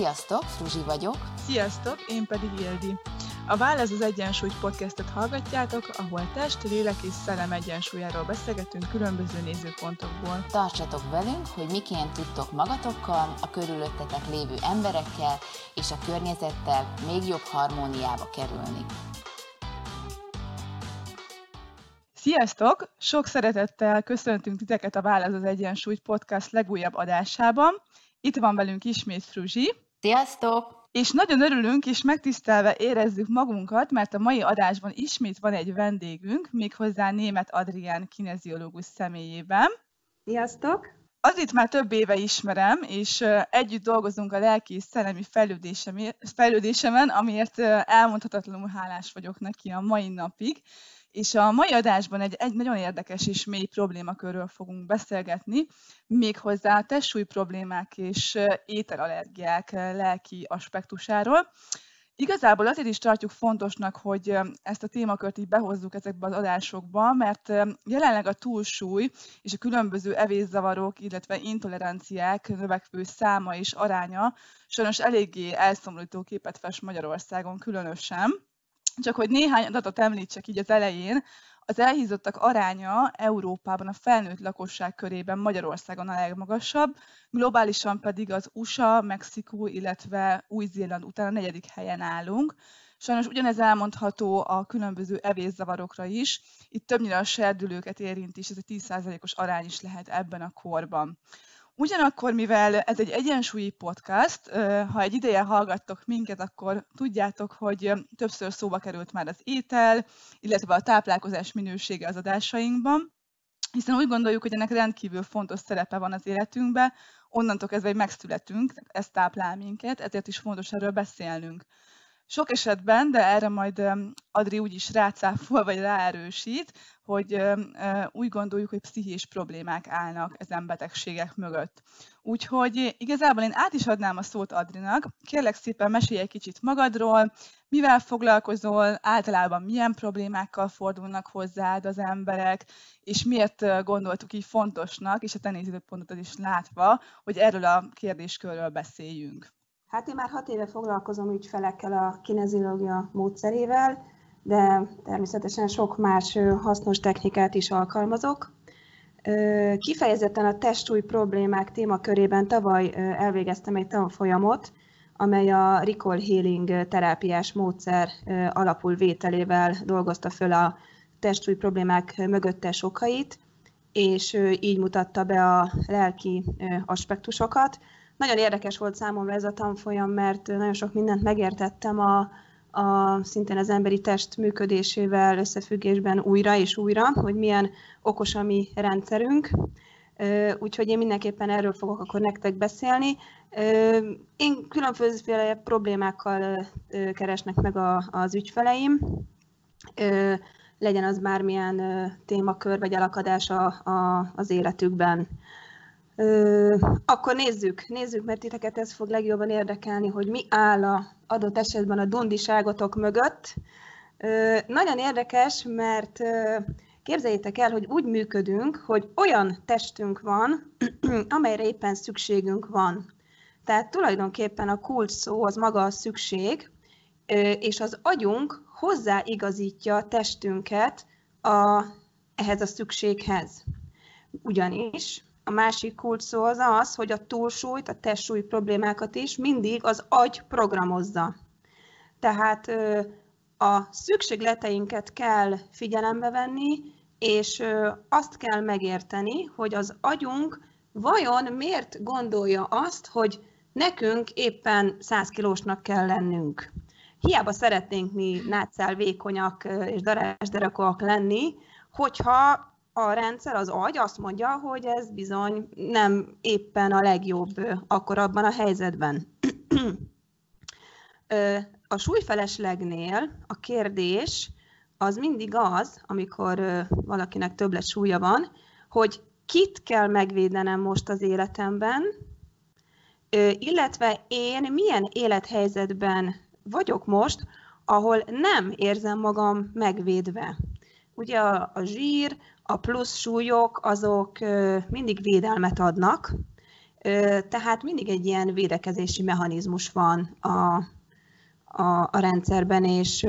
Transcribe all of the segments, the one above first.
Sziasztok, Fruzsi vagyok. Sziasztok, én pedig Ildi. A Válasz az Egyensúly podcastet hallgatjátok, ahol test, lélek és szellem egyensúlyáról beszélgetünk különböző nézőpontokból. Tartsatok velünk, hogy miként tudtok magatokkal, a körülöttetek lévő emberekkel és a környezettel még jobb harmóniába kerülni. Sziasztok! Sok szeretettel köszöntünk titeket a Válasz az Egyensúly podcast legújabb adásában. Itt van velünk ismét Fruzsi. Sziasztok! És nagyon örülünk és megtisztelve érezzük magunkat, mert a mai adásban ismét van egy vendégünk, méghozzá német Adrián kineziológus személyében. Sziasztok! Az itt már több éve ismerem, és együtt dolgozunk a lelki és szellemi fejlődésemen, amiért elmondhatatlanul hálás vagyok neki a mai napig. És a mai adásban egy, egy nagyon érdekes és mély problémakörről fogunk beszélgetni, méghozzá testsúly problémák és ételallergiák lelki aspektusáról. Igazából azért is tartjuk fontosnak, hogy ezt a témakört így behozzuk ezekbe az adásokba, mert jelenleg a túlsúly és a különböző evészavarok, illetve intoleranciák növekvő száma és aránya sajnos eléggé elszomorító képet fest Magyarországon különösen. Csak hogy néhány adatot említsek így az elején, az elhízottak aránya Európában a felnőtt lakosság körében Magyarországon a legmagasabb, globálisan pedig az USA, Mexikó, illetve Új-Zéland után a negyedik helyen állunk. Sajnos ugyanez elmondható a különböző evészavarokra is. Itt többnyire a serdülőket érint is, ez a 10%-os arány is lehet ebben a korban. Ugyanakkor, mivel ez egy egyensúlyi podcast, ha egy ideje hallgattok minket, akkor tudjátok, hogy többször szóba került már az étel, illetve a táplálkozás minősége az adásainkban, hiszen úgy gondoljuk, hogy ennek rendkívül fontos szerepe van az életünkben, onnantól kezdve, hogy megszületünk, ez táplál minket, ezért is fontos erről beszélnünk. Sok esetben, de erre majd Adri úgyis rácáfol, vagy ráerősít, hogy úgy gondoljuk, hogy pszichés problémák állnak ezen betegségek mögött. Úgyhogy igazából én át is adnám a szót Adrinak. Kérlek szépen mesélj egy kicsit magadról, mivel foglalkozol, általában milyen problémákkal fordulnak hozzád az emberek, és miért gondoltuk így fontosnak, és a te nézőpontodat is látva, hogy erről a kérdéskörről beszéljünk. Hát én már hat éve foglalkozom ügyfelekkel a kineziológia módszerével, de természetesen sok más hasznos technikát is alkalmazok. Kifejezetten a testúj problémák témakörében tavaly elvégeztem egy tanfolyamot, amely a Recall Healing terápiás módszer alapul vételével dolgozta föl a testúj problémák mögöttes okait, és így mutatta be a lelki aspektusokat, nagyon érdekes volt számomra ez a tanfolyam, mert nagyon sok mindent megértettem a, a szintén az emberi test működésével összefüggésben újra és újra, hogy milyen okos a mi rendszerünk. Úgyhogy én mindenképpen erről fogok akkor nektek beszélni. Én különböző problémákkal keresnek meg a, az ügyfeleim, legyen az bármilyen témakör vagy elakadás az életükben. Akkor nézzük, nézzük, mert titeket ez fog legjobban érdekelni, hogy mi áll a adott esetben a dundiságotok mögött. Nagyon érdekes, mert ö, képzeljétek el, hogy úgy működünk, hogy olyan testünk van, amelyre éppen szükségünk van. Tehát tulajdonképpen a kulcs szó az maga a szükség, és az agyunk hozzáigazítja a testünket a, ehhez a szükséghez. Ugyanis a másik kulcs szó az az, hogy a túlsúlyt, a testsúly problémákat is mindig az agy programozza. Tehát a szükségleteinket kell figyelembe venni, és azt kell megérteni, hogy az agyunk vajon miért gondolja azt, hogy nekünk éppen 100 kilósnak kell lennünk. Hiába szeretnénk mi nátszál vékonyak és darásderekok lenni, hogyha a rendszer, az agy azt mondja, hogy ez bizony nem éppen a legjobb akkor abban a helyzetben. A súlyfeleslegnél a kérdés az mindig az, amikor valakinek többlet súlya van, hogy kit kell megvédenem most az életemben, illetve én milyen élethelyzetben vagyok most, ahol nem érzem magam megvédve. Ugye a, a zsír, a plusz súlyok azok mindig védelmet adnak, Tehát mindig egy ilyen védekezési mechanizmus van a, a, a rendszerben, és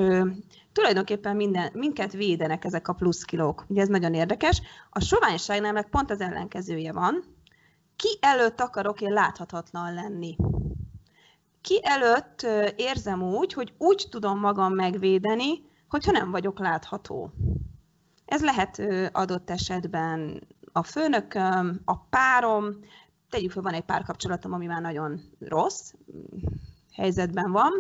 tulajdonképpen minden, minket védenek ezek a pluszkilók. Ugye ez nagyon érdekes. A soványságnál meg pont az ellenkezője van. Ki előtt akarok én láthatatlan lenni? Ki előtt érzem úgy, hogy úgy tudom magam megvédeni, hogyha nem vagyok látható. Ez lehet adott esetben a főnököm, a párom, tegyük fel, van egy párkapcsolatom, ami már nagyon rossz helyzetben van,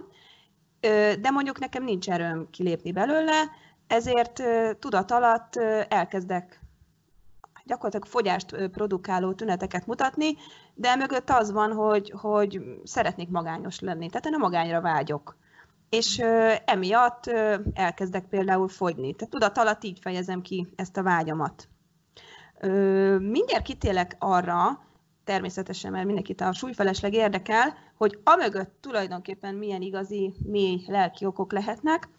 de mondjuk nekem nincs erőm kilépni belőle, ezért tudat alatt elkezdek gyakorlatilag fogyást produkáló tüneteket mutatni, de mögött az van, hogy, hogy szeretnék magányos lenni, tehát én a magányra vágyok. És emiatt elkezdek például fogyni. Tehát tudat alatt így fejezem ki ezt a vágyamat. Mindjárt kitélek arra, természetesen, mert mindenkit a súlyfelesleg érdekel, hogy amögött tulajdonképpen milyen igazi, mély lelki okok lehetnek,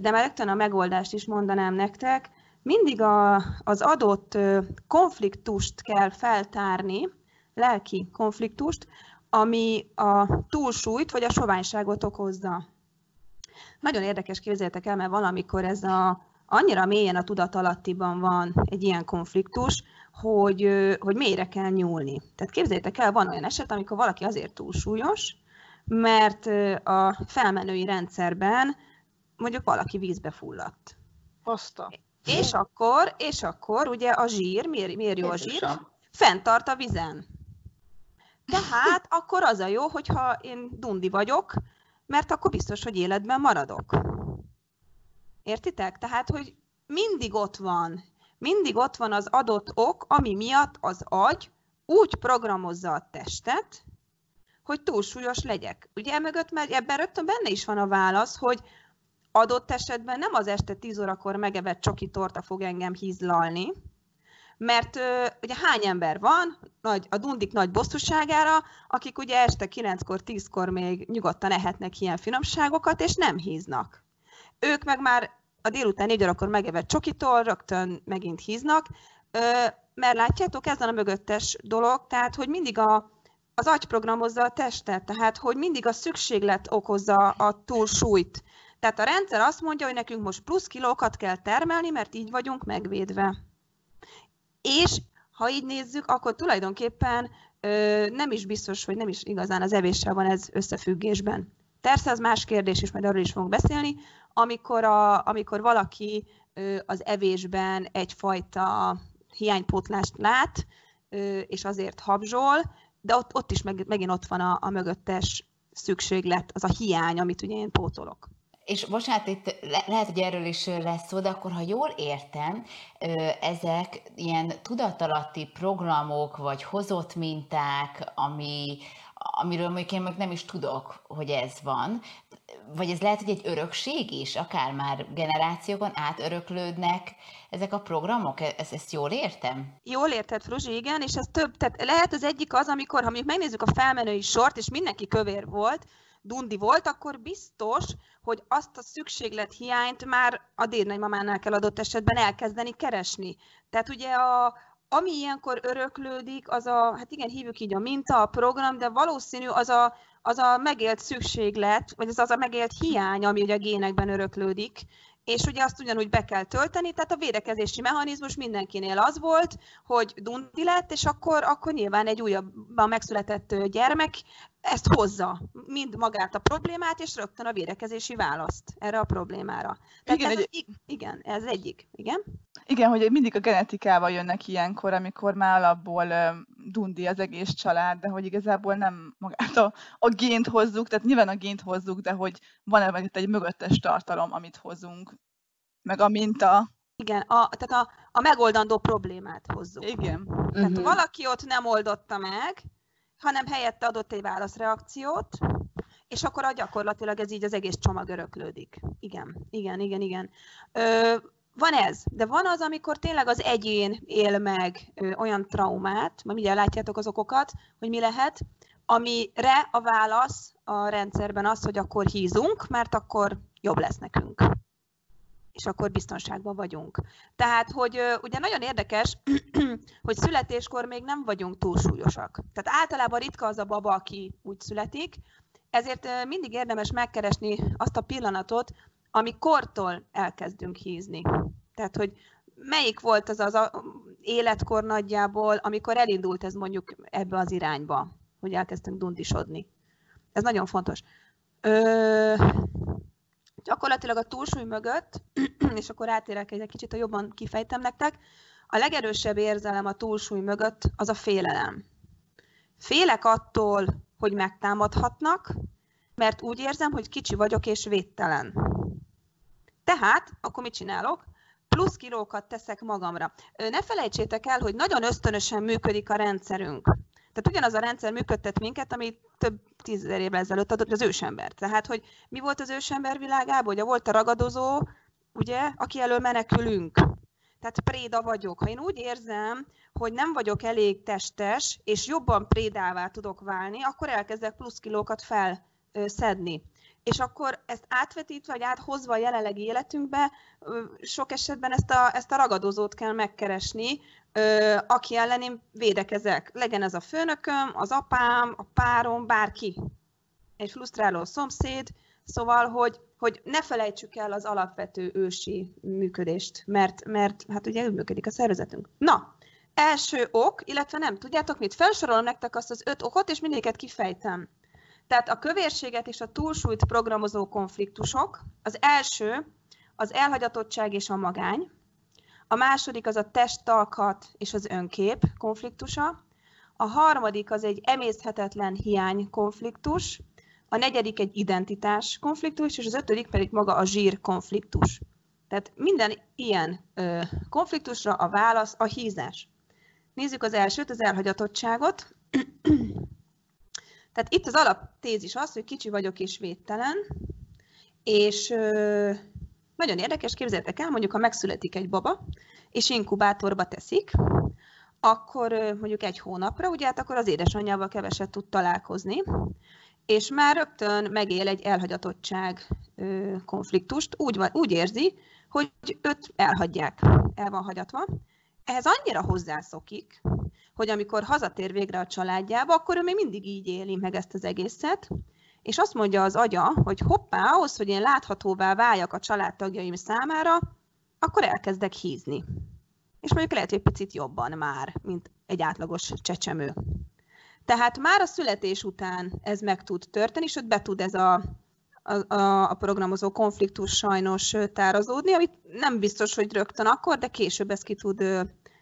de már rögtön a megoldást is mondanám nektek. Mindig a, az adott konfliktust kell feltárni, lelki konfliktust, ami a túlsúlyt vagy a soványságot okozza. Nagyon érdekes képzeljétek el, mert valamikor ez a, annyira mélyen a tudatalattiban van egy ilyen konfliktus, hogy, hogy mélyre kell nyúlni. Tehát képzeljétek el, van olyan eset, amikor valaki azért túlsúlyos, mert a felmenői rendszerben mondjuk valaki vízbe fulladt. Hozta. És akkor, és akkor ugye a zsír, miért, miért jó a zsír? Fenntart a vizen. Tehát akkor az a jó, hogyha én dundi vagyok, mert akkor biztos, hogy életben maradok. Értitek? Tehát, hogy mindig ott van, mindig ott van az adott ok, ami miatt az agy úgy programozza a testet, hogy túlsúlyos legyek. Ugye emögött mert ebben rögtön benne is van a válasz, hogy adott esetben nem az este 10 órakor megevett csoki torta fog engem hízlalni, mert ugye hány ember van nagy, a dundik nagy bosszúságára, akik ugye este 9-kor, 10-kor még nyugodtan ehetnek ilyen finomságokat, és nem híznak. Ők meg már a délután 4 órakor megevett csokitól rögtön megint híznak, mert látjátok, ez a mögöttes dolog, tehát hogy mindig a, az agy programozza a testet, tehát hogy mindig a szükséglet okozza a túlsúlyt. Tehát a rendszer azt mondja, hogy nekünk most plusz kilókat kell termelni, mert így vagyunk megvédve. És ha így nézzük, akkor tulajdonképpen ö, nem is biztos, hogy nem is igazán az evéssel van ez összefüggésben. Persze az más kérdés, és majd arról is fogunk beszélni, amikor, a, amikor valaki ö, az evésben egyfajta hiánypótlást lát, ö, és azért habzsol, de ott, ott is meg, megint ott van a, a mögöttes szükséglet, az a hiány, amit ugye én pótolok. És bocsánat, itt le- lehet, hogy erről is lesz szó, de akkor, ha jól értem, ezek ilyen tudatalatti programok, vagy hozott minták, ami, amiről mondjuk én meg nem is tudok, hogy ez van, vagy ez lehet, hogy egy örökség is, akár már generációkon átöröklődnek ezek a programok? E-, ezt, ezt jól értem? Jól érted, Fruzsi, igen, és ez több, tehát lehet az egyik az, amikor, ha mondjuk megnézzük a felmenői sort, és mindenki kövér volt, dundi volt, akkor biztos, hogy azt a szükséglet hiányt már a dédnagymamánál kell adott esetben elkezdeni keresni. Tehát ugye a, ami ilyenkor öröklődik, az a, hát igen, hívjuk így a minta, a program, de valószínű az a, az a megélt szükséglet, vagy az az a megélt hiány, ami ugye a génekben öröklődik, és ugye azt ugyanúgy be kell tölteni, tehát a védekezési mechanizmus mindenkinél az volt, hogy dundi lett, és akkor, akkor nyilván egy újabban megszületett gyermek ezt hozza, mind magát a problémát, és rögtön a védekezési választ erre a problémára. Tehát igen, ez egy... az, igen, ez egyik. Igen? Igen, hogy mindig a genetikával jönnek ilyenkor, amikor már alapból dundi az egész család, de hogy igazából nem magát a, a gént hozzuk, tehát nyilván a gént hozzuk, de hogy van-e egy mögöttes tartalom, amit hozunk, meg a minta. Igen, a, tehát a, a megoldandó problémát hozzuk. Igen. Tehát uh-huh. valaki ott nem oldotta meg, hanem helyette adott egy válaszreakciót, és akkor a gyakorlatilag ez így az egész csomag öröklődik. Igen, igen, igen, igen. Ö, van ez, de van az, amikor tényleg az egyén él meg ö, olyan traumát, majd mindjárt látjátok az okokat, hogy mi lehet, amire a válasz a rendszerben az, hogy akkor hízunk, mert akkor jobb lesz nekünk. És akkor biztonságban vagyunk. Tehát, hogy ugye nagyon érdekes, hogy születéskor még nem vagyunk túlsúlyosak. Tehát általában ritka az a baba, aki úgy születik, ezért mindig érdemes megkeresni azt a pillanatot, amikortól elkezdünk hízni. Tehát, hogy melyik volt az az életkor nagyjából, amikor elindult ez mondjuk ebbe az irányba, hogy elkezdtünk dundisodni. Ez nagyon fontos. Ö, gyakorlatilag a túlsúly mögött, és akkor átérek egy kicsit, ha jobban kifejtem nektek, a legerősebb érzelem a túlsúly mögött az a félelem. Félek attól, hogy megtámadhatnak, mert úgy érzem, hogy kicsi vagyok és védtelen. Tehát, akkor mit csinálok? Plusz kilókat teszek magamra. Ne felejtsétek el, hogy nagyon ösztönösen működik a rendszerünk. Tehát ugyanaz a rendszer működtet minket, ami több tízezer évvel ezelőtt adott az ősember. Tehát, hogy mi volt az ősember világában? Ugye volt a ragadozó, ugye, aki elől menekülünk. Tehát préda vagyok. Ha én úgy érzem, hogy nem vagyok elég testes, és jobban prédává tudok válni, akkor elkezdek plusz kilókat felszedni. És akkor ezt átvetítve, vagy áthozva a jelenlegi életünkbe, sok esetben ezt a, ezt a ragadozót kell megkeresni, aki ellen én védekezek. Legyen ez a főnököm, az apám, a párom, bárki. Egy frusztráló szomszéd, szóval, hogy, hogy ne felejtsük el az alapvető ősi működést, mert, mert hát ugye úgy működik a szervezetünk. Na, első ok, illetve nem, tudjátok mit? Felsorolom nektek azt az öt okot, és mindéket kifejtem. Tehát a kövérséget és a túlsúlyt programozó konfliktusok. Az első az elhagyatottság és a magány. A második az a testalkat és az önkép konfliktusa. A harmadik az egy emészhetetlen hiány konfliktus. A negyedik egy identitás konfliktus, és az ötödik pedig maga a zsír konfliktus. Tehát minden ilyen ö, konfliktusra a válasz a hízás. Nézzük az elsőt, az elhagyatottságot. Tehát itt az alaptézis az, hogy kicsi vagyok és védtelen, és ö, nagyon érdekes, képzeljétek el, mondjuk ha megszületik egy baba, és inkubátorba teszik, akkor mondjuk egy hónapra, ugye hát akkor az édesanyjával keveset tud találkozni, és már rögtön megél egy elhagyatottság konfliktust, úgy, van, úgy érzi, hogy őt elhagyják, el van hagyatva. Ehhez annyira hozzászokik, hogy amikor hazatér végre a családjába, akkor ő még mindig így éli meg ezt az egészet, és azt mondja az agya, hogy hoppá, ahhoz, hogy én láthatóvá váljak a családtagjaim számára, akkor elkezdek hízni. És mondjuk lehet, hogy picit jobban már, mint egy átlagos csecsemő. Tehát már a születés után ez meg tud történni, sőt be tud ez a, a, a programozó konfliktus sajnos tárazódni, amit nem biztos, hogy rögtön akkor, de később ez ki tud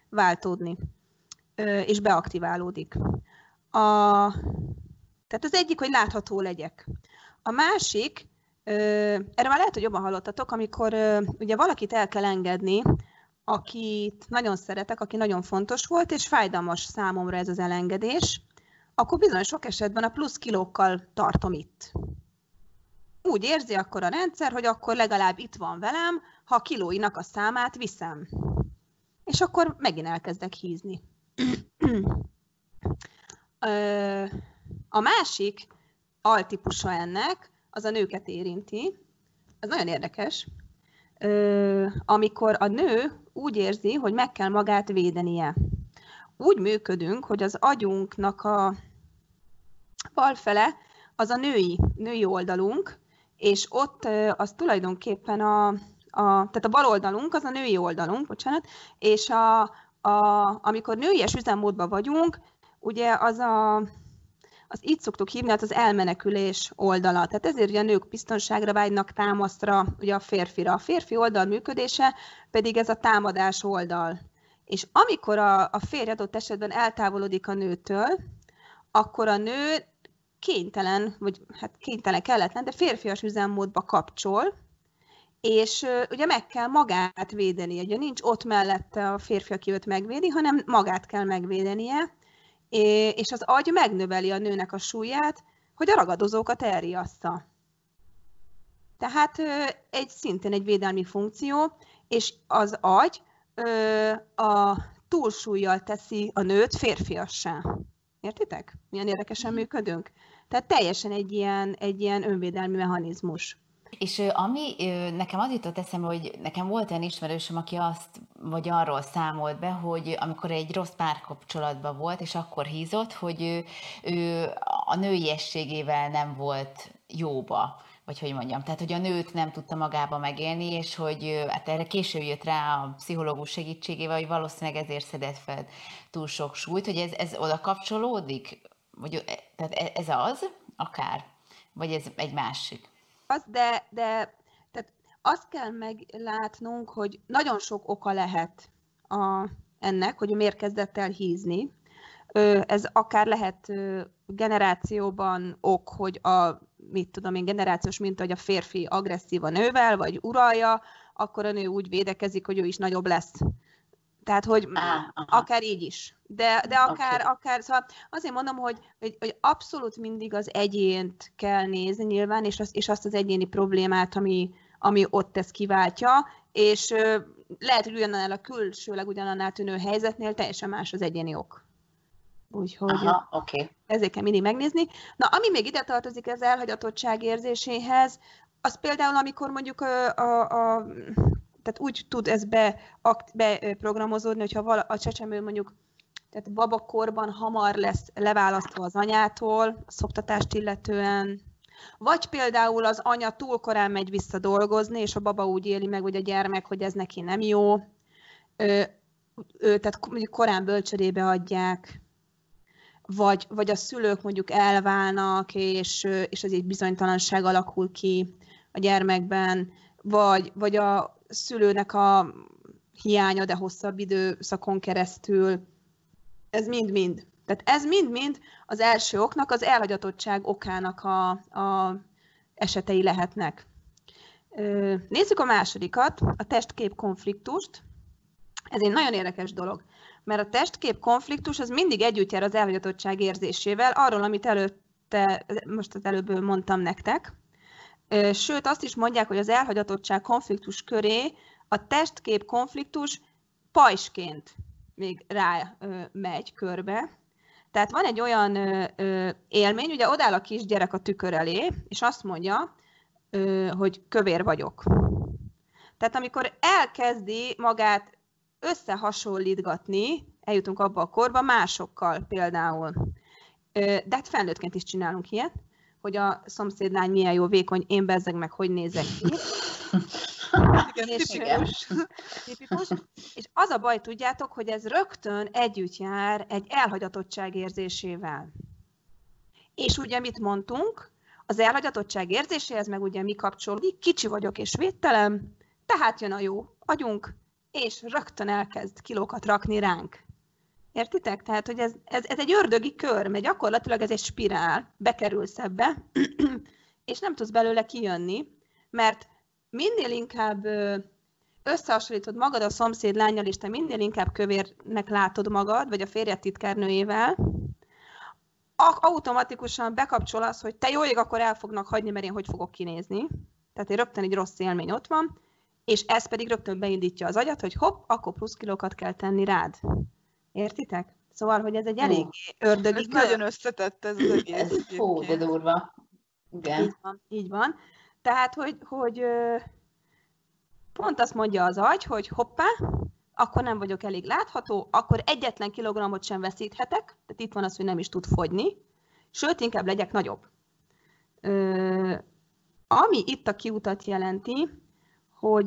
váltódni, és beaktiválódik. A, tehát az egyik, hogy látható legyek. A másik, erre már lehet, hogy jobban hallottatok, amikor ugye valakit el kell engedni, akit nagyon szeretek, aki nagyon fontos volt, és fájdalmas számomra ez az elengedés, akkor bizony sok esetben a plusz kilókkal tartom itt. Úgy érzi akkor a rendszer, hogy akkor legalább itt van velem, ha a kilóinak a számát viszem. És akkor megint elkezdek hízni. A másik altípusa ennek, az a nőket érinti. Ez nagyon érdekes. Amikor a nő úgy érzi, hogy meg kell magát védenie. Úgy működünk, hogy az agyunknak a bal fele az a női, női oldalunk, és ott az tulajdonképpen a, a, tehát a bal oldalunk az a női oldalunk, bocsánat, és a, a, amikor nőies üzemmódban vagyunk, ugye az a az így szoktuk hívni, hát az elmenekülés oldala. Tehát ezért ugye a nők biztonságra vágynak támasztra, ugye a férfira. A férfi oldal működése pedig ez a támadás oldal. És amikor a, a férj adott esetben eltávolodik a nőtől, akkor a nő kénytelen, vagy hát kénytelen kelletlen, de férfias üzemmódba kapcsol, és ugye meg kell magát védeni. Ugye nincs ott mellette a férfi, aki őt megvédi, hanem magát kell megvédenie, és az agy megnöveli a nőnek a súlyát, hogy a ragadozókat elriassza. Tehát egy szintén egy védelmi funkció, és az agy a túlsúlyjal teszi a nőt férfiassá. Értitek? Milyen érdekesen mhm. működünk? Tehát teljesen egy ilyen, egy ilyen önvédelmi mechanizmus. És ami nekem az jutott eszembe, hogy nekem volt olyan ismerősöm, aki azt, vagy arról számolt be, hogy amikor egy rossz párkapcsolatban volt, és akkor hízott, hogy ő, ő a nőiességével nem volt jóba vagy hogy mondjam, tehát hogy a nőt nem tudta magába megélni, és hogy hát erre később jött rá a pszichológus segítségével, hogy valószínűleg ezért szedett fel túl sok súlyt, hogy ez, ez oda kapcsolódik? Vagy, tehát e, ez az, akár? Vagy ez egy másik? Az, de, de tehát azt kell meglátnunk, hogy nagyon sok oka lehet a, ennek, hogy miért kezdett el hízni. Ez akár lehet generációban ok, hogy a, mit tudom én, generációs minta, hogy a férfi agresszív a nővel, vagy uralja, akkor a nő úgy védekezik, hogy ő is nagyobb lesz. Tehát, hogy ah, akár így is. De, de akár, okay. akár, szóval azért mondom, hogy, hogy, hogy abszolút mindig az egyént kell nézni nyilván, és, az, és azt az egyéni problémát, ami, ami ott ezt kiváltja, és lehet, hogy ugyanannál a külsőleg ugyanannál tűnő helyzetnél teljesen más az egyéni ok. Úgyhogy Aha, okay. ezért kell mindig megnézni. Na, ami még ide tartozik az elhagyatottság érzéséhez, az például, amikor mondjuk a, a, a tehát úgy tud ez be, beprogramozódni, hogyha vala, a csecsemő mondjuk tehát babakorban hamar lesz leválasztva az anyától, a szoktatást illetően, vagy például az anya túl korán megy vissza dolgozni, és a baba úgy éli meg, vagy a gyermek, hogy ez neki nem jó, ö, ö, tehát mondjuk korán bölcsödébe adják, vagy, vagy a szülők mondjuk elválnak, és, és az egy bizonytalanság alakul ki a gyermekben, vagy, vagy a szülőnek a hiánya, de hosszabb időszakon keresztül. Ez mind-mind. Tehát ez mind-mind az első oknak, az elhagyatottság okának a, a esetei lehetnek. Nézzük a másodikat, a testkép konfliktust. Ez egy nagyon érdekes dolog mert a testkép konfliktus az mindig együtt jár az elhagyatottság érzésével, arról, amit előtte, most az előbb mondtam nektek. Sőt, azt is mondják, hogy az elhagyatottság konfliktus köré a testkép konfliktus pajsként még rá megy körbe. Tehát van egy olyan élmény, ugye odáll a kisgyerek a tükör elé, és azt mondja, hogy kövér vagyok. Tehát amikor elkezdi magát összehasonlítgatni, eljutunk abba a korba másokkal például. De hát felnőttként is csinálunk ilyet, hogy a szomszédlány milyen jó vékony, én bezzeg meg, hogy nézek ki. Igen, és, tipikus. tipikus. És az a baj, tudjátok, hogy ez rögtön együtt jár egy elhagyatottság érzésével. És ugye mit mondtunk? Az elhagyatottság érzéséhez meg ugye mi kapcsolódik? Kicsi vagyok és védtelem, tehát jön a jó agyunk, és rögtön elkezd kilókat rakni ránk. Értitek? Tehát, hogy ez, ez, ez egy ördögi kör, mert gyakorlatilag ez egy spirál, bekerülsz ebbe, és nem tudsz belőle kijönni, mert minél inkább összehasonlítod magad a szomszéd lányjal, és te minél inkább kövérnek látod magad, vagy a férjed titkárnőjével, automatikusan bekapcsol az, hogy te jó ég, akkor el fognak hagyni, mert én hogy fogok kinézni. Tehát egy rögtön egy rossz élmény ott van, és ez pedig rögtön beindítja az agyat, hogy hopp, akkor plusz kilókat kell tenni rád. Értitek? Szóval, hogy ez egy elég ördögi Ez kör. nagyon összetett ez az egész. Ez fú, de durva. Igen. Így van, így van. Tehát, hogy, hogy pont azt mondja az agy, hogy hoppá, akkor nem vagyok elég látható, akkor egyetlen kilogramot sem veszíthetek, tehát itt van az, hogy nem is tud fogyni, sőt, inkább legyek nagyobb. Ö, ami itt a kiutat jelenti, hogy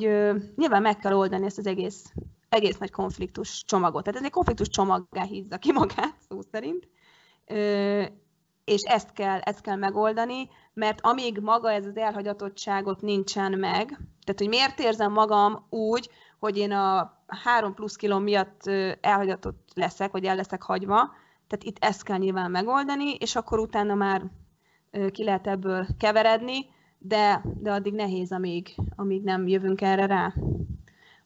nyilván meg kell oldani ezt az egész, egész nagy konfliktus csomagot. Tehát ez egy konfliktus csomaggá hízza ki magát, szó szerint. És ezt kell, ezt kell megoldani, mert amíg maga ez az elhagyatottságot nincsen meg, tehát hogy miért érzem magam úgy, hogy én a három plusz kiló miatt elhagyatott leszek, vagy el leszek hagyva, tehát itt ezt kell nyilván megoldani, és akkor utána már ki lehet ebből keveredni, de, de addig nehéz, amíg, amíg nem jövünk erre rá.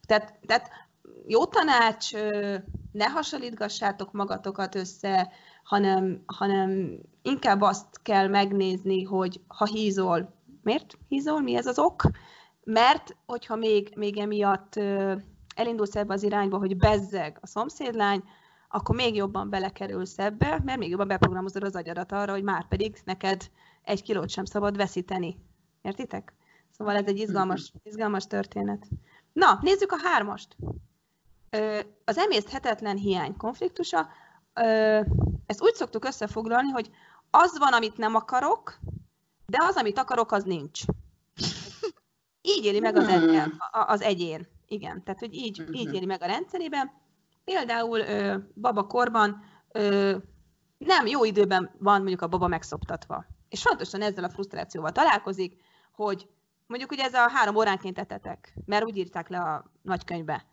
Tehát, tehát jó tanács, ne hasonlítgassátok magatokat össze, hanem, hanem inkább azt kell megnézni, hogy ha hízol, miért hízol, mi ez az ok? Mert hogyha még, még emiatt elindulsz ebbe az irányba, hogy bezzeg a szomszédlány, akkor még jobban belekerülsz ebbe, mert még jobban beprogramozod az agyadat arra, hogy már pedig neked egy kilót sem szabad veszíteni. Értitek? Szóval ez egy izgalmas, izgalmas történet. Na, nézzük a hármast. Az emészthetetlen hiány konfliktusa, ezt úgy szoktuk összefoglalni, hogy az van, amit nem akarok, de az, amit akarok, az nincs. Így éli meg az, egy, az egyén. Igen, tehát hogy így, így mhm. éli meg a rendszerében. Például ö, babakorban ö, nem jó időben van mondjuk a baba megszoptatva. És fontosan ezzel a frusztrációval találkozik, hogy mondjuk ugye ez a három óránként etetek, mert úgy írták le a nagykönyvbe.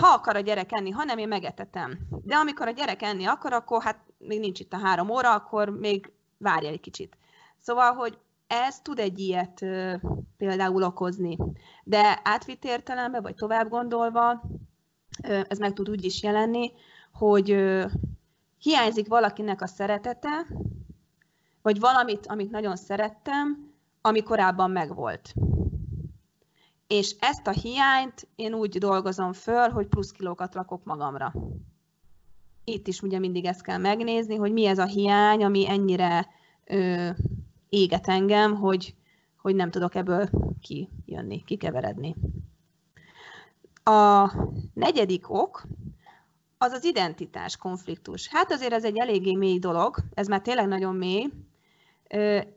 Ha akar a gyerek enni, ha nem, én megetetem. De amikor a gyerek enni akar, akkor hát még nincs itt a három óra, akkor még várja egy kicsit. Szóval, hogy ez tud egy ilyet például okozni. De átvitt értelemben, vagy tovább gondolva, ez meg tud úgy is jelenni, hogy hiányzik valakinek a szeretete, vagy valamit, amit nagyon szerettem, ami korábban megvolt. És ezt a hiányt én úgy dolgozom föl, hogy plusz kilókat rakok magamra. Itt is ugye mindig ezt kell megnézni, hogy mi ez a hiány, ami ennyire ö, éget engem, hogy, hogy nem tudok ebből kijönni, kikeveredni. A negyedik ok, az az identitás konfliktus. Hát azért ez egy eléggé mély dolog, ez már tényleg nagyon mély,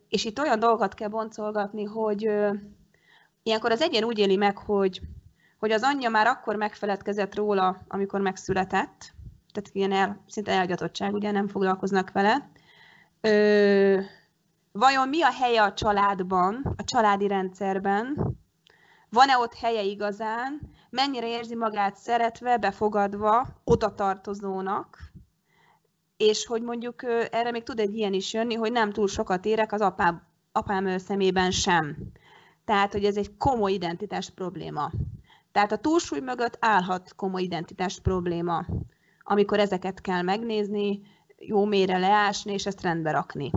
és itt olyan dolgokat kell boncolgatni, hogy ilyenkor az egyén úgy éli meg, hogy, hogy az anyja már akkor megfeledkezett róla, amikor megszületett, tehát ilyen el, szinte elgatottság, ugye nem foglalkoznak vele. Ö, vajon mi a helye a családban, a családi rendszerben? Van-e ott helye igazán? Mennyire érzi magát szeretve, befogadva, oda tartozónak? és hogy mondjuk erre még tud egy ilyen is jönni, hogy nem túl sokat érek az apám, apám szemében sem. Tehát, hogy ez egy komoly identitás probléma. Tehát a túlsúly mögött állhat komoly identitás probléma, amikor ezeket kell megnézni, jó mélyre leásni, és ezt rendbe rakni.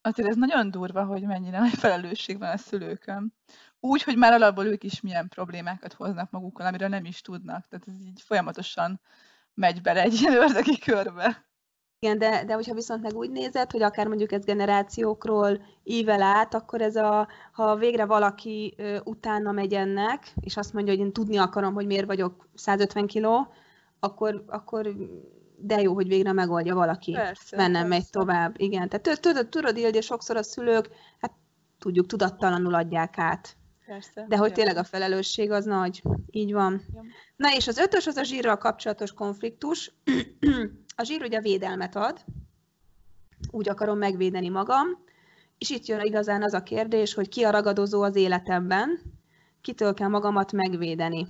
Azért ez nagyon durva, hogy mennyire nagy felelősség van a szülőkön. Úgy, hogy már alapból ők is milyen problémákat hoznak magukkal, amiről nem is tudnak. Tehát ez így folyamatosan megy bele egy ilyen ördögi körbe. Igen, de, de hogyha viszont meg úgy nézed, hogy akár mondjuk ez generációkról ível át, akkor ez a, ha végre valaki ö, utána megy ennek, és azt mondja, hogy én tudni akarom, hogy miért vagyok 150 kiló, akkor, akkor de jó, hogy végre megoldja valaki. Persze, Bennem persze. megy tovább. Igen, tehát tudod, tudod, Ildi, sokszor a szülők, hát tudjuk, tudattalanul adják át. Persze. De hogy tényleg a felelősség az nagy. Így van. Ja. Na és az ötös az a zsírral kapcsolatos konfliktus. A zsír ugye védelmet ad, úgy akarom megvédeni magam, és itt jön igazán az a kérdés, hogy ki a ragadozó az életemben, kitől kell magamat megvédeni.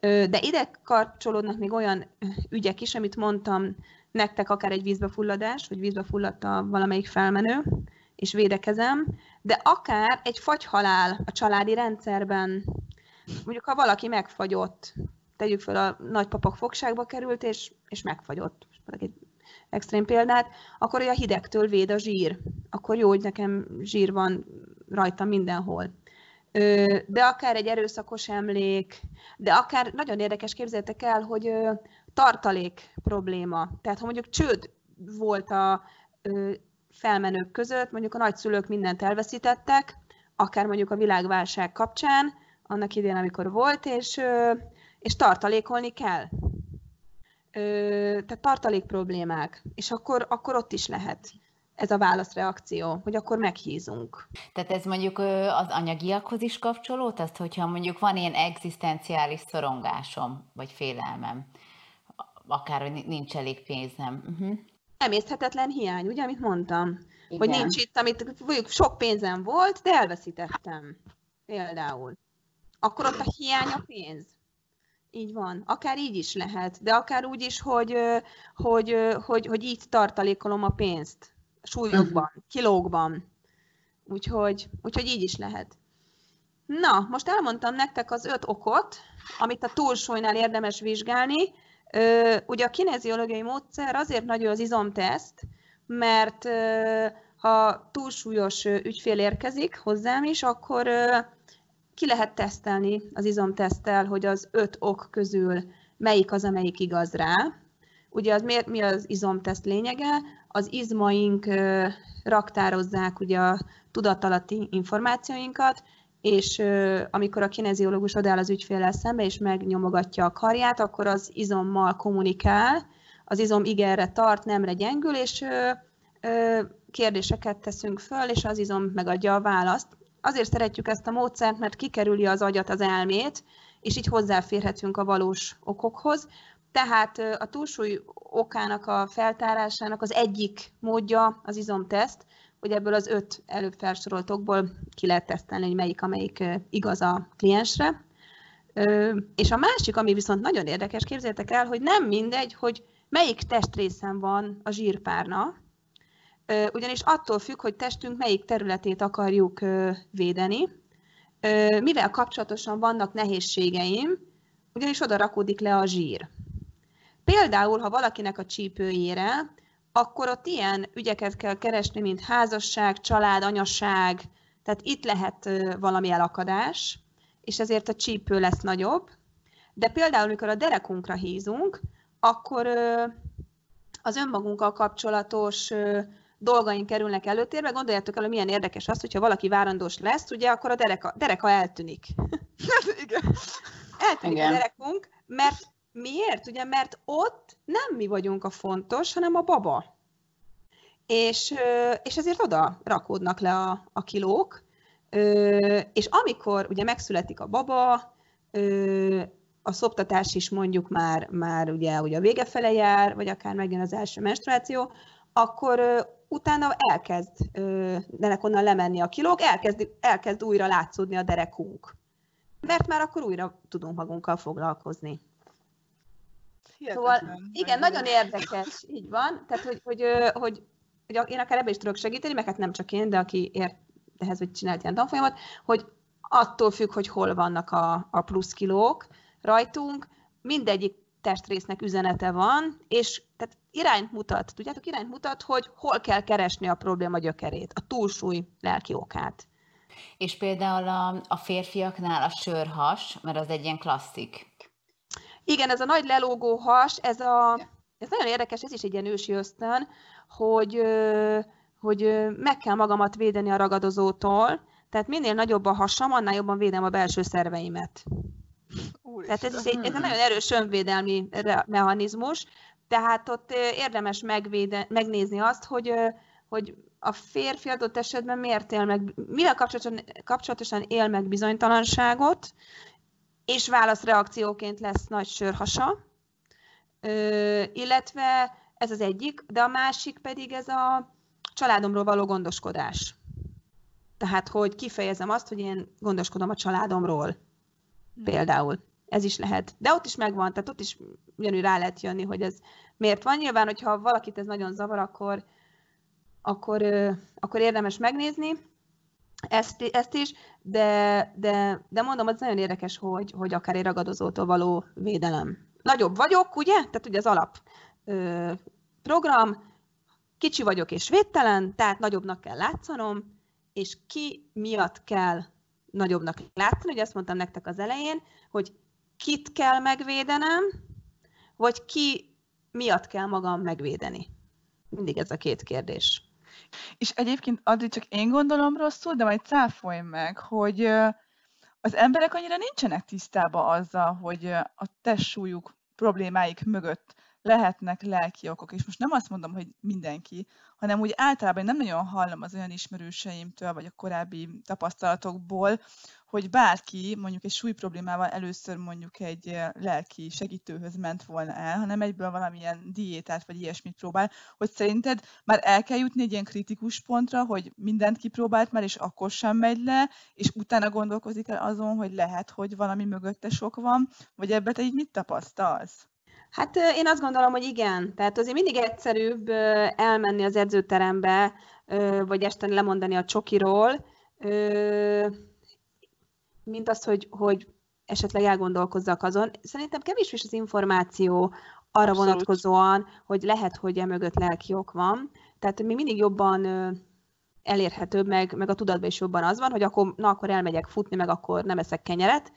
De ide kapcsolódnak még olyan ügyek is, amit mondtam nektek, akár egy vízbefulladás, vagy vízbe fulladt a valamelyik felmenő, és védekezem, de akár egy fagyhalál a családi rendszerben, mondjuk ha valaki megfagyott, tegyük fel a nagypapok fogságba került, és, és megfagyott. Egy extrém példát, akkor a hidegtől véd a zsír. Akkor jó, hogy nekem zsír van rajta mindenhol. De akár egy erőszakos emlék, de akár nagyon érdekes, képzeljétek el, hogy tartalék probléma. Tehát ha mondjuk csőd volt a felmenők között, mondjuk a nagyszülők mindent elveszítettek, akár mondjuk a világválság kapcsán, annak idén, amikor volt, és és tartalékolni kell. Ö, tehát tartalék problémák, és akkor, akkor ott is lehet ez a válaszreakció, hogy akkor meghízunk. Tehát ez mondjuk az anyagiakhoz is kapcsolód, azt, hogyha mondjuk van ilyen egzisztenciális szorongásom, vagy félelmem, akár, hogy nincs elég pénzem. Uh-huh. Emészthetetlen hiány, ugye, amit mondtam? Igen. Hogy nincs itt, amit mondjuk sok pénzem volt, de elveszítettem. Például. Akkor ott a hiány a pénz. Így van. Akár így is lehet, de akár úgy is, hogy, hogy, hogy, hogy így tartalékolom a pénzt. Súlyokban, uh-huh. kilókban. Úgyhogy, úgyhogy így is lehet. Na, most elmondtam nektek az öt okot, amit a túlsúlynál érdemes vizsgálni. Ugye a kineziológiai módszer azért nagy az izomteszt, mert ha túlsúlyos ügyfél érkezik hozzám is, akkor ki lehet tesztelni az izomteszttel, hogy az öt ok közül melyik az, amelyik igaz rá. Ugye az, miért, mi az izomteszt lényege? Az izmaink raktározzák ugye a tudatalatti információinkat, és amikor a kineziológus odáll az ügyféllel szembe, és megnyomogatja a karját, akkor az izommal kommunikál, az izom igenre tart, nemre gyengül, és kérdéseket teszünk föl, és az izom megadja a választ. Azért szeretjük ezt a módszert, mert kikerüli az agyat, az elmét, és így hozzáférhetünk a valós okokhoz. Tehát a túlsúly okának a feltárásának az egyik módja az izomteszt, hogy ebből az öt előbb felsoroltokból ki lehet tesztelni, hogy melyik, amelyik igaz a kliensre. És a másik, ami viszont nagyon érdekes, képzeljétek el, hogy nem mindegy, hogy melyik testrészen van a zsírpárna, ugyanis attól függ, hogy testünk melyik területét akarjuk védeni, mivel kapcsolatosan vannak nehézségeim, ugyanis oda rakódik le a zsír. Például, ha valakinek a csípőjére, akkor ott ilyen ügyeket kell keresni, mint házasság, család, anyaság, tehát itt lehet valami elakadás, és ezért a csípő lesz nagyobb. De például, amikor a derekunkra hízunk, akkor az önmagunkkal kapcsolatos dolgaink kerülnek előtérbe. Gondoljátok el, hogy milyen érdekes az, hogyha valaki várandós lesz, ugye, akkor a dereka, dereka eltűnik. Igen. Eltűnik Igen. a derekunk, mert miért? Ugye, mert ott nem mi vagyunk a fontos, hanem a baba. És, és ezért oda rakódnak le a, a kilók, és amikor ugye megszületik a baba, a szoptatás is mondjuk már, már ugye, ugye a vége fele jár, vagy akár megjön az első menstruáció, akkor utána elkezd onnan lemenni a kilók, elkezd, elkezd újra látszódni a derekunk. Mert már akkor újra tudunk magunkkal foglalkozni. Hihetetlen. Szóval igen, nagyon érdekes, így van. Tehát, hogy, hogy, hogy, hogy én akár ebben is tudok segíteni, meg hát nem csak én, de aki ért ehhez, hogy csinált ilyen tanfolyamat, hogy attól függ, hogy hol vannak a, a plusz kilók rajtunk, mindegyik testrésznek üzenete van, és tehát irányt mutat, tudjátok, irányt mutat, hogy hol kell keresni a probléma gyökerét, a túlsúly lelki okát. És például a, a férfiaknál a sörhas, mert az egy ilyen klasszik. Igen, ez a nagy lelógó has, ez, a, ez nagyon érdekes, ez is egy ilyen ősi ösztön, hogy, hogy meg kell magamat védeni a ragadozótól, tehát minél nagyobb a hasam, annál jobban védem a belső szerveimet. Tehát ez, egy, ez egy nagyon erős önvédelmi mechanizmus, tehát ott érdemes megvéde, megnézni azt, hogy, hogy a férfi adott esetben miért él meg, mivel kapcsolatosan, kapcsolatosan él meg bizonytalanságot, és válaszreakcióként lesz nagy sörhasa, illetve ez az egyik, de a másik pedig ez a családomról való gondoskodás. Tehát, hogy kifejezem azt, hogy én gondoskodom a családomról. Hmm. Például. Ez is lehet. De ott is megvan, tehát ott is ugyanúgy rá lehet jönni, hogy ez miért van. Nyilván, hogyha valakit ez nagyon zavar, akkor, akkor, akkor érdemes megnézni ezt, ezt is, de, de, de mondom, az nagyon érdekes, hogy, hogy akár egy ragadozótól való védelem. Nagyobb vagyok, ugye? Tehát ugye az alap program, kicsi vagyok és védtelen, tehát nagyobbnak kell látszanom, és ki miatt kell nagyobbnak látszani, ugye ezt mondtam nektek az elején, hogy kit kell megvédenem, vagy ki miatt kell magam megvédeni. Mindig ez a két kérdés. És egyébként addig csak én gondolom rosszul, de majd cáfolj meg, hogy az emberek annyira nincsenek tisztában azzal, hogy a testsúlyuk problémáik mögött lehetnek lelki okok, és most nem azt mondom, hogy mindenki, hanem úgy általában nem nagyon hallom az olyan ismerőseimtől, vagy a korábbi tapasztalatokból, hogy bárki mondjuk egy súly problémával először mondjuk egy lelki segítőhöz ment volna el, hanem egyből valamilyen diétát vagy ilyesmit próbál, hogy szerinted már el kell jutni egy ilyen kritikus pontra, hogy mindent kipróbált már, és akkor sem megy le, és utána gondolkozik el azon, hogy lehet, hogy valami mögötte sok van, vagy ebbe te így mit tapasztalsz? Hát én azt gondolom, hogy igen. Tehát azért mindig egyszerűbb elmenni az edzőterembe, vagy este lemondani a csokiról, mint az, hogy, hogy esetleg elgondolkozzak azon. Szerintem kevés is az információ arra Abszolút. vonatkozóan, hogy lehet, hogy emögött lelki ok van. Tehát mi mindig jobban elérhetőbb, meg, meg a tudatban is jobban az van, hogy akkor, na, akkor elmegyek futni, meg akkor nem eszek kenyeret,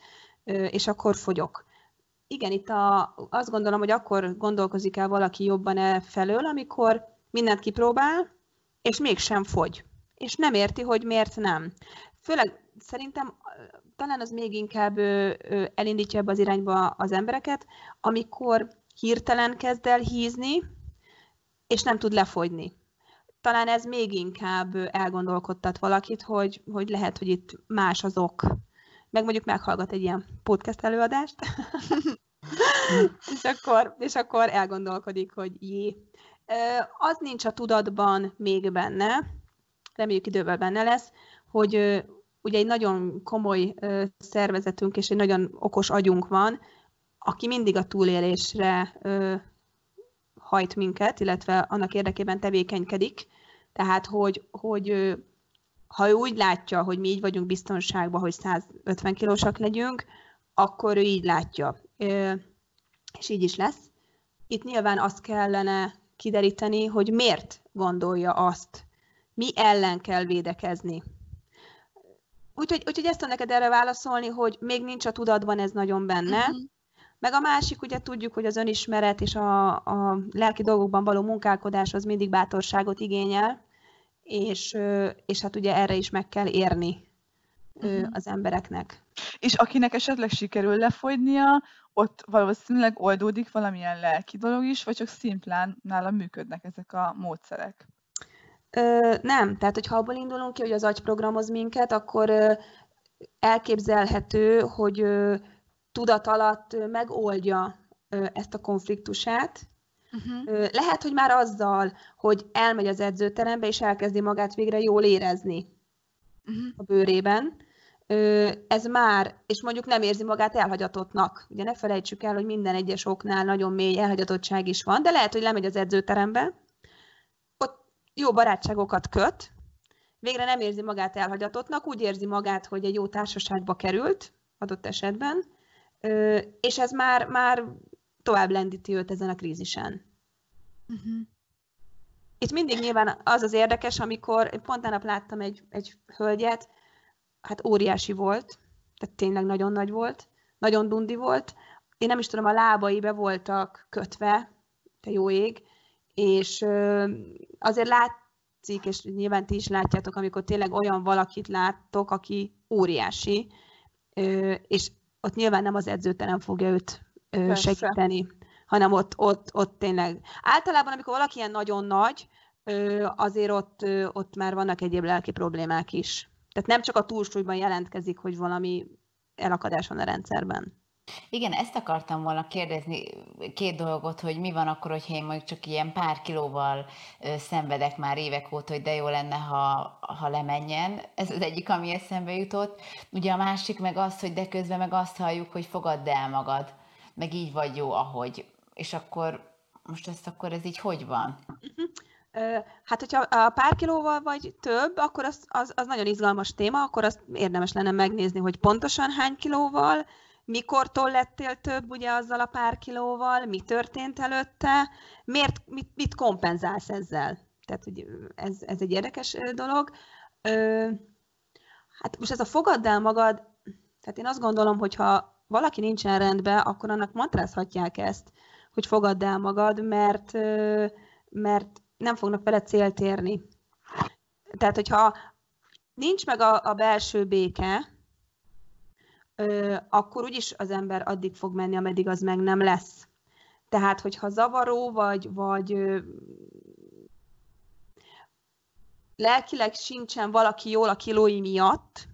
és akkor fogyok igen, itt a, azt gondolom, hogy akkor gondolkozik el valaki jobban e felől, amikor mindent kipróbál, és mégsem fogy. És nem érti, hogy miért nem. Főleg szerintem talán az még inkább elindítja ebbe az irányba az embereket, amikor hirtelen kezd el hízni, és nem tud lefogyni. Talán ez még inkább elgondolkodtat valakit, hogy, hogy lehet, hogy itt más az ok. Meg mondjuk meghallgat egy ilyen podcast előadást, és, akkor, és akkor elgondolkodik, hogy jé. Az nincs a tudatban még benne, reméljük idővel benne lesz, hogy ugye egy nagyon komoly szervezetünk és egy nagyon okos agyunk van, aki mindig a túlélésre hajt minket, illetve annak érdekében tevékenykedik. Tehát, hogy, hogy ha ő úgy látja, hogy mi így vagyunk biztonságban, hogy 150 kilósak legyünk, akkor ő így látja. És így is lesz. Itt nyilván azt kellene kideríteni, hogy miért gondolja azt, mi ellen kell védekezni. Úgyhogy, úgyhogy ezt tudom neked erre válaszolni, hogy még nincs a tudatban ez nagyon benne, uh-huh. Meg a másik, ugye tudjuk, hogy az önismeret és a, a lelki dolgokban való munkálkodás az mindig bátorságot igényel, és, és hát ugye erre is meg kell érni uh-huh. az embereknek. És akinek esetleg sikerül lefogynia, ott valószínűleg oldódik valamilyen lelki dolog is, vagy csak szimplán nála működnek ezek a módszerek? Ö, nem, tehát hogyha abból indulunk ki, hogy az agy programoz minket, akkor ö, elképzelhető, hogy ö, tudat alatt ö, megoldja ö, ezt a konfliktusát. Uh-huh. Lehet, hogy már azzal, hogy elmegy az edzőterembe, és elkezdi magát végre jól érezni uh-huh. a bőrében, ez már, és mondjuk nem érzi magát elhagyatottnak. Ugye ne felejtsük el, hogy minden egyes oknál nagyon mély elhagyatottság is van, de lehet, hogy lemegy az edzőterembe, jó barátságokat köt, végre nem érzi magát elhagyatottnak, úgy érzi magát, hogy egy jó társaságba került, adott esetben, és ez már, már tovább lendíti őt ezen a krízisen. Uh-huh. Itt mindig nyilván az az érdekes, amikor pont nap láttam egy, egy hölgyet, hát óriási volt, tehát tényleg nagyon nagy volt, nagyon dundi volt. Én nem is tudom, a lábai be voltak kötve, te jó ég, és azért látszik, és nyilván ti is látjátok, amikor tényleg olyan valakit láttok, aki óriási, és ott nyilván nem az edzőterem fogja őt Persze. segíteni, hanem ott, ott, ott tényleg. Általában, amikor valaki ilyen nagyon nagy, azért ott, ott már vannak egyéb lelki problémák is. Tehát nem csak a túlsúlyban jelentkezik, hogy valami elakadás van a rendszerben. Igen, ezt akartam volna kérdezni, két dolgot, hogy mi van akkor, hogyha én mondjuk csak ilyen pár kilóval szenvedek már évek óta, hogy de jó lenne, ha, ha lemenjen. Ez az egyik, ami eszembe jutott. Ugye a másik meg az, hogy de közben meg azt halljuk, hogy fogadd el magad, meg így vagy jó, ahogy. És akkor most ezt akkor ez így hogy van? Uh-huh. Hát, hogyha a pár kilóval vagy több, akkor az, az, az nagyon izgalmas téma, akkor azt érdemes lenne megnézni, hogy pontosan hány kilóval, mikortól lettél több ugye azzal a pár kilóval, mi történt előtte, miért, mit, mit kompenzálsz ezzel. Tehát hogy ez, ez egy érdekes dolog. Hát most ez a fogadd el magad, tehát én azt gondolom, hogy ha valaki nincsen rendben, akkor annak matrázhatják ezt, hogy fogadd el magad, mert, mert nem fognak vele célt érni. Tehát, hogyha nincs meg a, a belső béke, ö, akkor úgyis az ember addig fog menni, ameddig az meg nem lesz. Tehát, hogyha zavaró vagy, vagy lelkileg sincsen valaki jól a kilói miatt,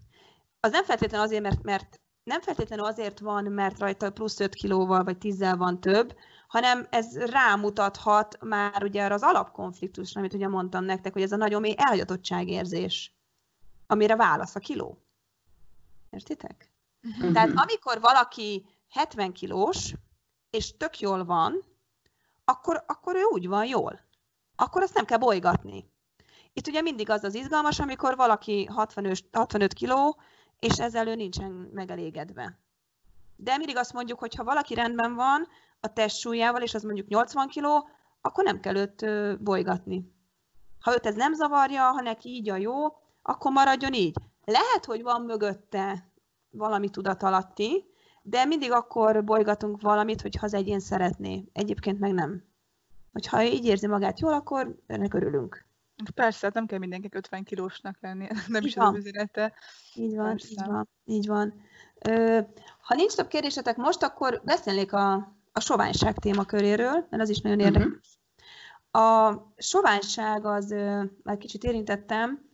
az nem feltétlenül azért, mert, mert nem feltétlenül azért van, mert rajta plusz 5 kilóval vagy 10 van több, hanem ez rámutathat már ugye arra az alapkonfliktusra, amit ugye mondtam nektek, hogy ez a nagyon mély elhagyatottságérzés, amire válasz a kiló. Értitek? Uh-huh. Tehát amikor valaki 70 kilós, és tök jól van, akkor, akkor ő úgy van jól. Akkor azt nem kell bolygatni. Itt ugye mindig az az izgalmas, amikor valaki 65, 65 kiló, és ezzel ő nincsen megelégedve. De mindig azt mondjuk, hogy ha valaki rendben van, a testsúlyával, és az mondjuk 80 kg, akkor nem kell őt bolygatni. Ha őt ez nem zavarja, ha neki így a jó, akkor maradjon így. Lehet, hogy van mögötte valami tudatalatti, de mindig akkor bolygatunk valamit, hogyha az egyén szeretné. Egyébként meg nem. Hogyha így érzi magát jól, akkor ennek örülünk. Persze, hát nem kell mindenkinek 50 kilósnak lenni, nem így is van. az üzenete. Így van, Persze. így van, így van. Ö, ha nincs több kérdésetek most, akkor beszélnék a, a soványság témaköréről, mert az is nagyon mhm. érdekes. Uh-huh. A soványság az, már kicsit érintettem,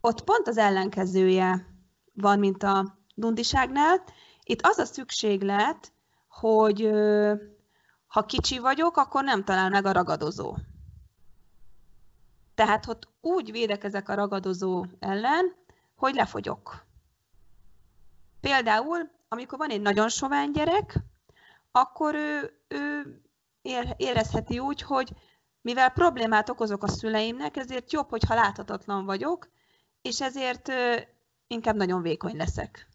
ott pont az ellenkezője van, mint a dundiságnál. Itt az a szükséglet, hogy ha kicsi vagyok, akkor nem talál meg a ragadozó. Tehát ott úgy védekezek a ragadozó ellen, hogy lefogyok. Például, amikor van egy nagyon sovány gyerek, akkor ő, ő érezheti úgy, hogy mivel problémát okozok a szüleimnek, ezért jobb, hogyha láthatatlan vagyok, és ezért inkább nagyon vékony leszek.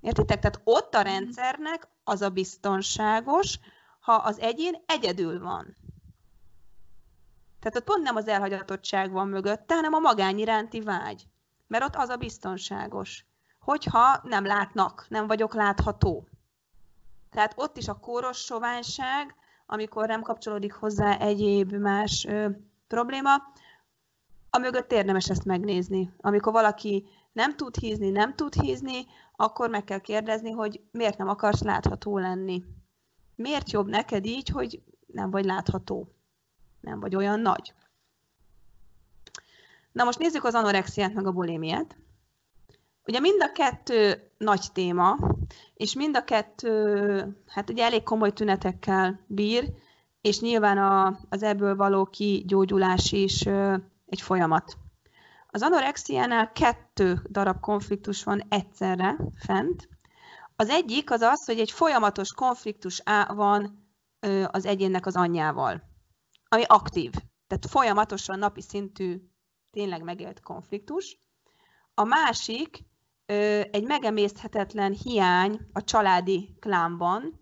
Értitek? Tehát ott a rendszernek az a biztonságos, ha az egyén egyedül van. Tehát ott pont nem az elhagyatottság van mögötte, hanem a magány iránti vágy. Mert ott az a biztonságos. Hogyha nem látnak, nem vagyok látható. Tehát ott is a kóros soványság, amikor nem kapcsolódik hozzá egyéb más ö, probléma, a mögött érdemes ezt megnézni. Amikor valaki nem tud hízni, nem tud hízni, akkor meg kell kérdezni, hogy miért nem akarsz látható lenni. Miért jobb neked így, hogy nem vagy látható? Nem vagy olyan nagy. Na most nézzük az anorexiát meg a bulémiát. Ugye mind a kettő nagy téma, és mind a kettő, hát ugye elég komoly tünetekkel bír, és nyilván a, az ebből való kigyógyulás is egy folyamat. Az anorexiánál kettő darab konfliktus van egyszerre fent. Az egyik az az, hogy egy folyamatos konfliktus van az egyénnek az anyjával, ami aktív. Tehát folyamatosan napi szintű, tényleg megélt konfliktus. A másik egy megemészhetetlen hiány a családi klánban,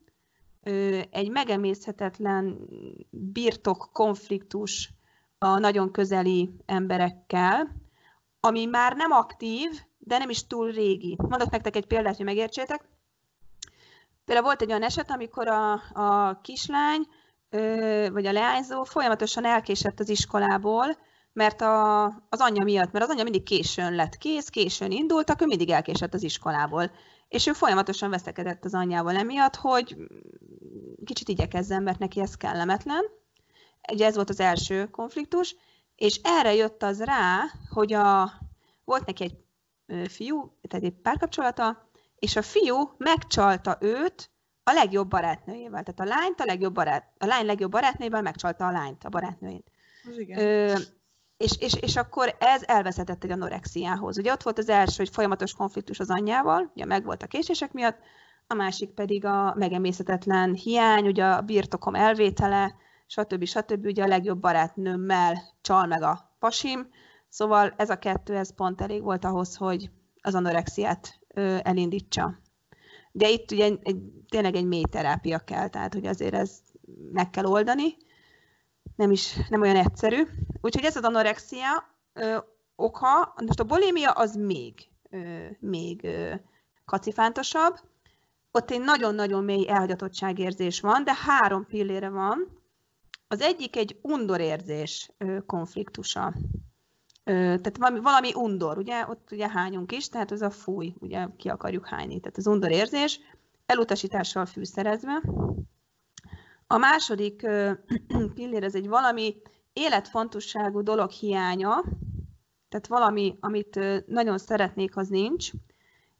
egy megemészhetetlen birtok konfliktus a nagyon közeli emberekkel, ami már nem aktív, de nem is túl régi. Mondok nektek egy példát, hogy megértsétek. Például volt egy olyan eset, amikor a, a kislány, vagy a leányzó folyamatosan elkésett az iskolából, mert a, az anyja miatt, mert az anyja mindig későn lett kész, későn indultak, ő mindig elkésett az iskolából. És ő folyamatosan veszekedett az anyjával emiatt, hogy kicsit igyekezzen, mert neki ez kellemetlen. Ugye ez volt az első konfliktus, és erre jött az rá, hogy a, volt neki egy fiú, tehát egy párkapcsolata, és a fiú megcsalta őt a legjobb barátnőjével. Tehát a lányt a legjobb barát, a lány legjobb barátnőjével megcsalta a lányt, a barátnőjét. igen. Ö, és, és, és akkor ez elvezetett egy anorexiához. Ugye ott volt az első, hogy folyamatos konfliktus az anyjával, ugye meg volt a késések miatt, a másik pedig a megemészetetlen hiány, ugye a birtokom elvétele, stb. stb. Ugye a legjobb barátnőmmel csal meg a pasim, szóval ez a kettő, ez pont elég volt ahhoz, hogy az anorexiát elindítsa. De itt ugye egy, tényleg egy mély terápia kell, tehát hogy azért ez meg kell oldani, nem is nem olyan egyszerű. Úgyhogy ez az anorexia ö, oka, most a bulimia az még, ö, még ö, kacifántosabb. Ott egy nagyon-nagyon mély elhagyatottságérzés van, de három pillére van. Az egyik egy undorérzés konfliktusa. Tehát valami, valami undor, ugye, ott ugye hányunk is, tehát ez a fúj, ugye ki akarjuk hányni. Tehát az undorérzés elutasítással fűszerezve. A második pillér, ez egy valami életfontosságú dolog hiánya, tehát valami, amit nagyon szeretnék, az nincs.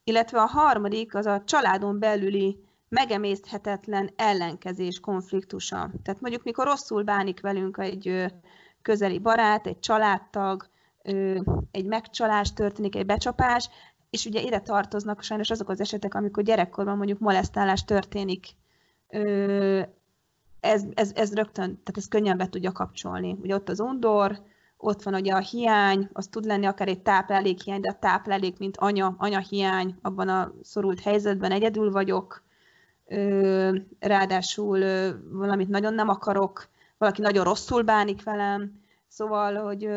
Illetve a harmadik, az a családon belüli megemészthetetlen ellenkezés konfliktusa. Tehát mondjuk, mikor rosszul bánik velünk egy közeli barát, egy családtag, egy megcsalás történik, egy becsapás, és ugye ide tartoznak sajnos azok az esetek, amikor gyerekkorban mondjuk molesztálás történik. Ez, ez, ez rögtön, tehát ez könnyen be tudja kapcsolni. Ugye ott az undor, ott van ugye a hiány, az tud lenni akár egy táplálékhiány, de a táplálék, mint anya, anya hiány, abban a szorult helyzetben egyedül vagyok, ráadásul valamit nagyon nem akarok, valaki nagyon rosszul bánik velem, szóval, hogy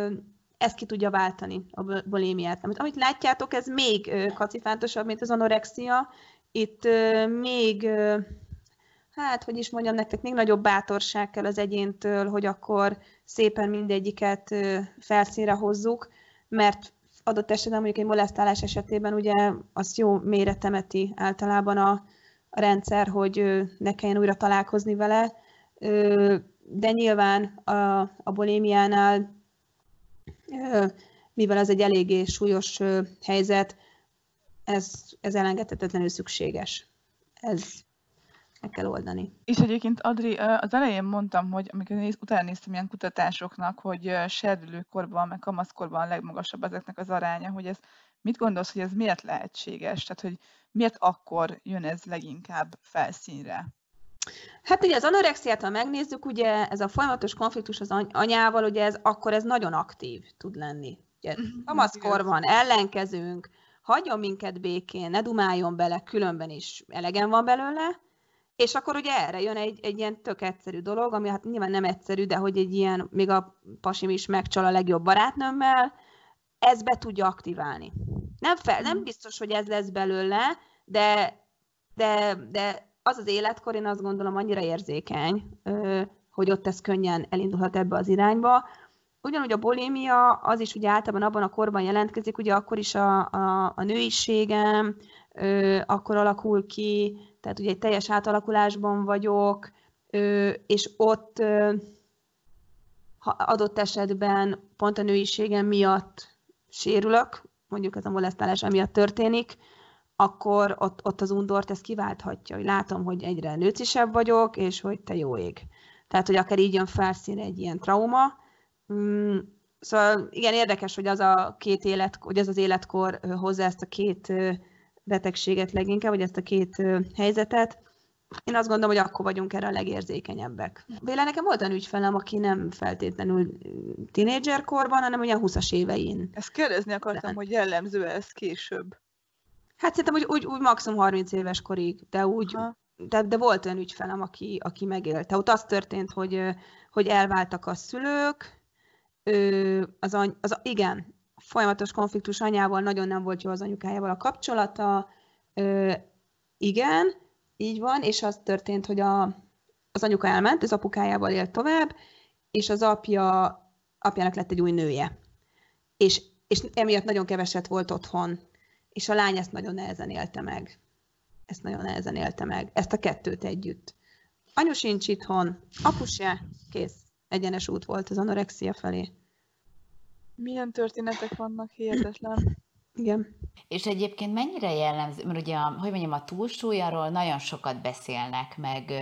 ezt ki tudja váltani a bulémiát. Amit, amit látjátok, ez még kacifántosabb, mint az anorexia, itt még, hát hogy is mondjam nektek, még nagyobb bátorság kell az egyéntől, hogy akkor szépen mindegyiket felszínre hozzuk, mert adott esetben mondjuk egy molesztálás esetében ugye azt jó mélyre temeti általában a, a rendszer, hogy ne kelljen újra találkozni vele, de nyilván a, a bulémiánál, mivel ez egy eléggé súlyos helyzet, ez, ez elengedhetetlenül szükséges. Ez meg kell oldani. És egyébként, Adri, az elején mondtam, hogy amikor néz, utána néztem ilyen kutatásoknak, hogy serdülőkorban, meg kamaszkorban a legmagasabb ezeknek az aránya, hogy ez mit gondolsz, hogy ez miért lehetséges? Tehát, hogy miért akkor jön ez leginkább felszínre? Hát ugye az anorexiát, ha megnézzük, ugye ez a folyamatos konfliktus az anyával, ugye ez akkor ez nagyon aktív tud lenni. Ugye mhm, kamaszkorban ellenkezünk, hagyjon minket békén, ne dumáljon bele, különben is elegen van belőle, és akkor ugye erre jön egy, egy ilyen tök egyszerű dolog, ami hát nyilván nem egyszerű, de hogy egy ilyen, még a pasim is megcsal a legjobb barátnőmmel, ez be tudja aktiválni. Nem, fel, nem mhm. biztos, hogy ez lesz belőle, de, de, de az az életkor, én azt gondolom, annyira érzékeny, hogy ott ez könnyen elindulhat ebbe az irányba. Ugyanúgy a bulimia, az is ugye általában abban a korban jelentkezik, ugye akkor is a, a, a nőiségem, akkor alakul ki, tehát ugye egy teljes átalakulásban vagyok, és ott ha adott esetben pont a nőiségem miatt sérülök, mondjuk ez a molesztálás miatt történik, akkor ott, ott az undort ez kiválthatja, hogy látom, hogy egyre nőcisebb vagyok, és hogy te jó ég. Tehát, hogy akár így jön felszín egy ilyen trauma. Mm, szóval igen, érdekes, hogy az a két élet, hogy az az életkor hozza ezt a két betegséget leginkább, vagy ezt a két helyzetet. Én azt gondolom, hogy akkor vagyunk erre a legérzékenyebbek. Véle nekem volt olyan ügyfelem, aki nem feltétlenül tínédzserkorban, hanem ugye a 20-as évein. Ezt kérdezni akartam, de. hogy jellemző ez később. Hát szerintem úgy, úgy, úgy maximum 30 éves korig, de úgy, de, de volt olyan ügyfelem, aki, aki megélte. Ott az történt, hogy, hogy elváltak a szülők, az, any, az, igen, folyamatos konfliktus anyával, nagyon nem volt jó az anyukájával a kapcsolata, igen, így van, és az történt, hogy a, az anyuka elment, az apukájával élt tovább, és az apja, apjának lett egy új nője. És, és emiatt nagyon keveset volt otthon és a lány ezt nagyon nehezen élte meg. Ezt nagyon nehezen élte meg. Ezt a kettőt együtt. Anyu sincs itthon, apu se, kész. Egyenes út volt az anorexia felé. Milyen történetek vannak, hihetetlen. Igen. És egyébként mennyire jellemző, mert ugye, a, hogy mondjam, a túlsúlyáról nagyon sokat beszélnek, meg,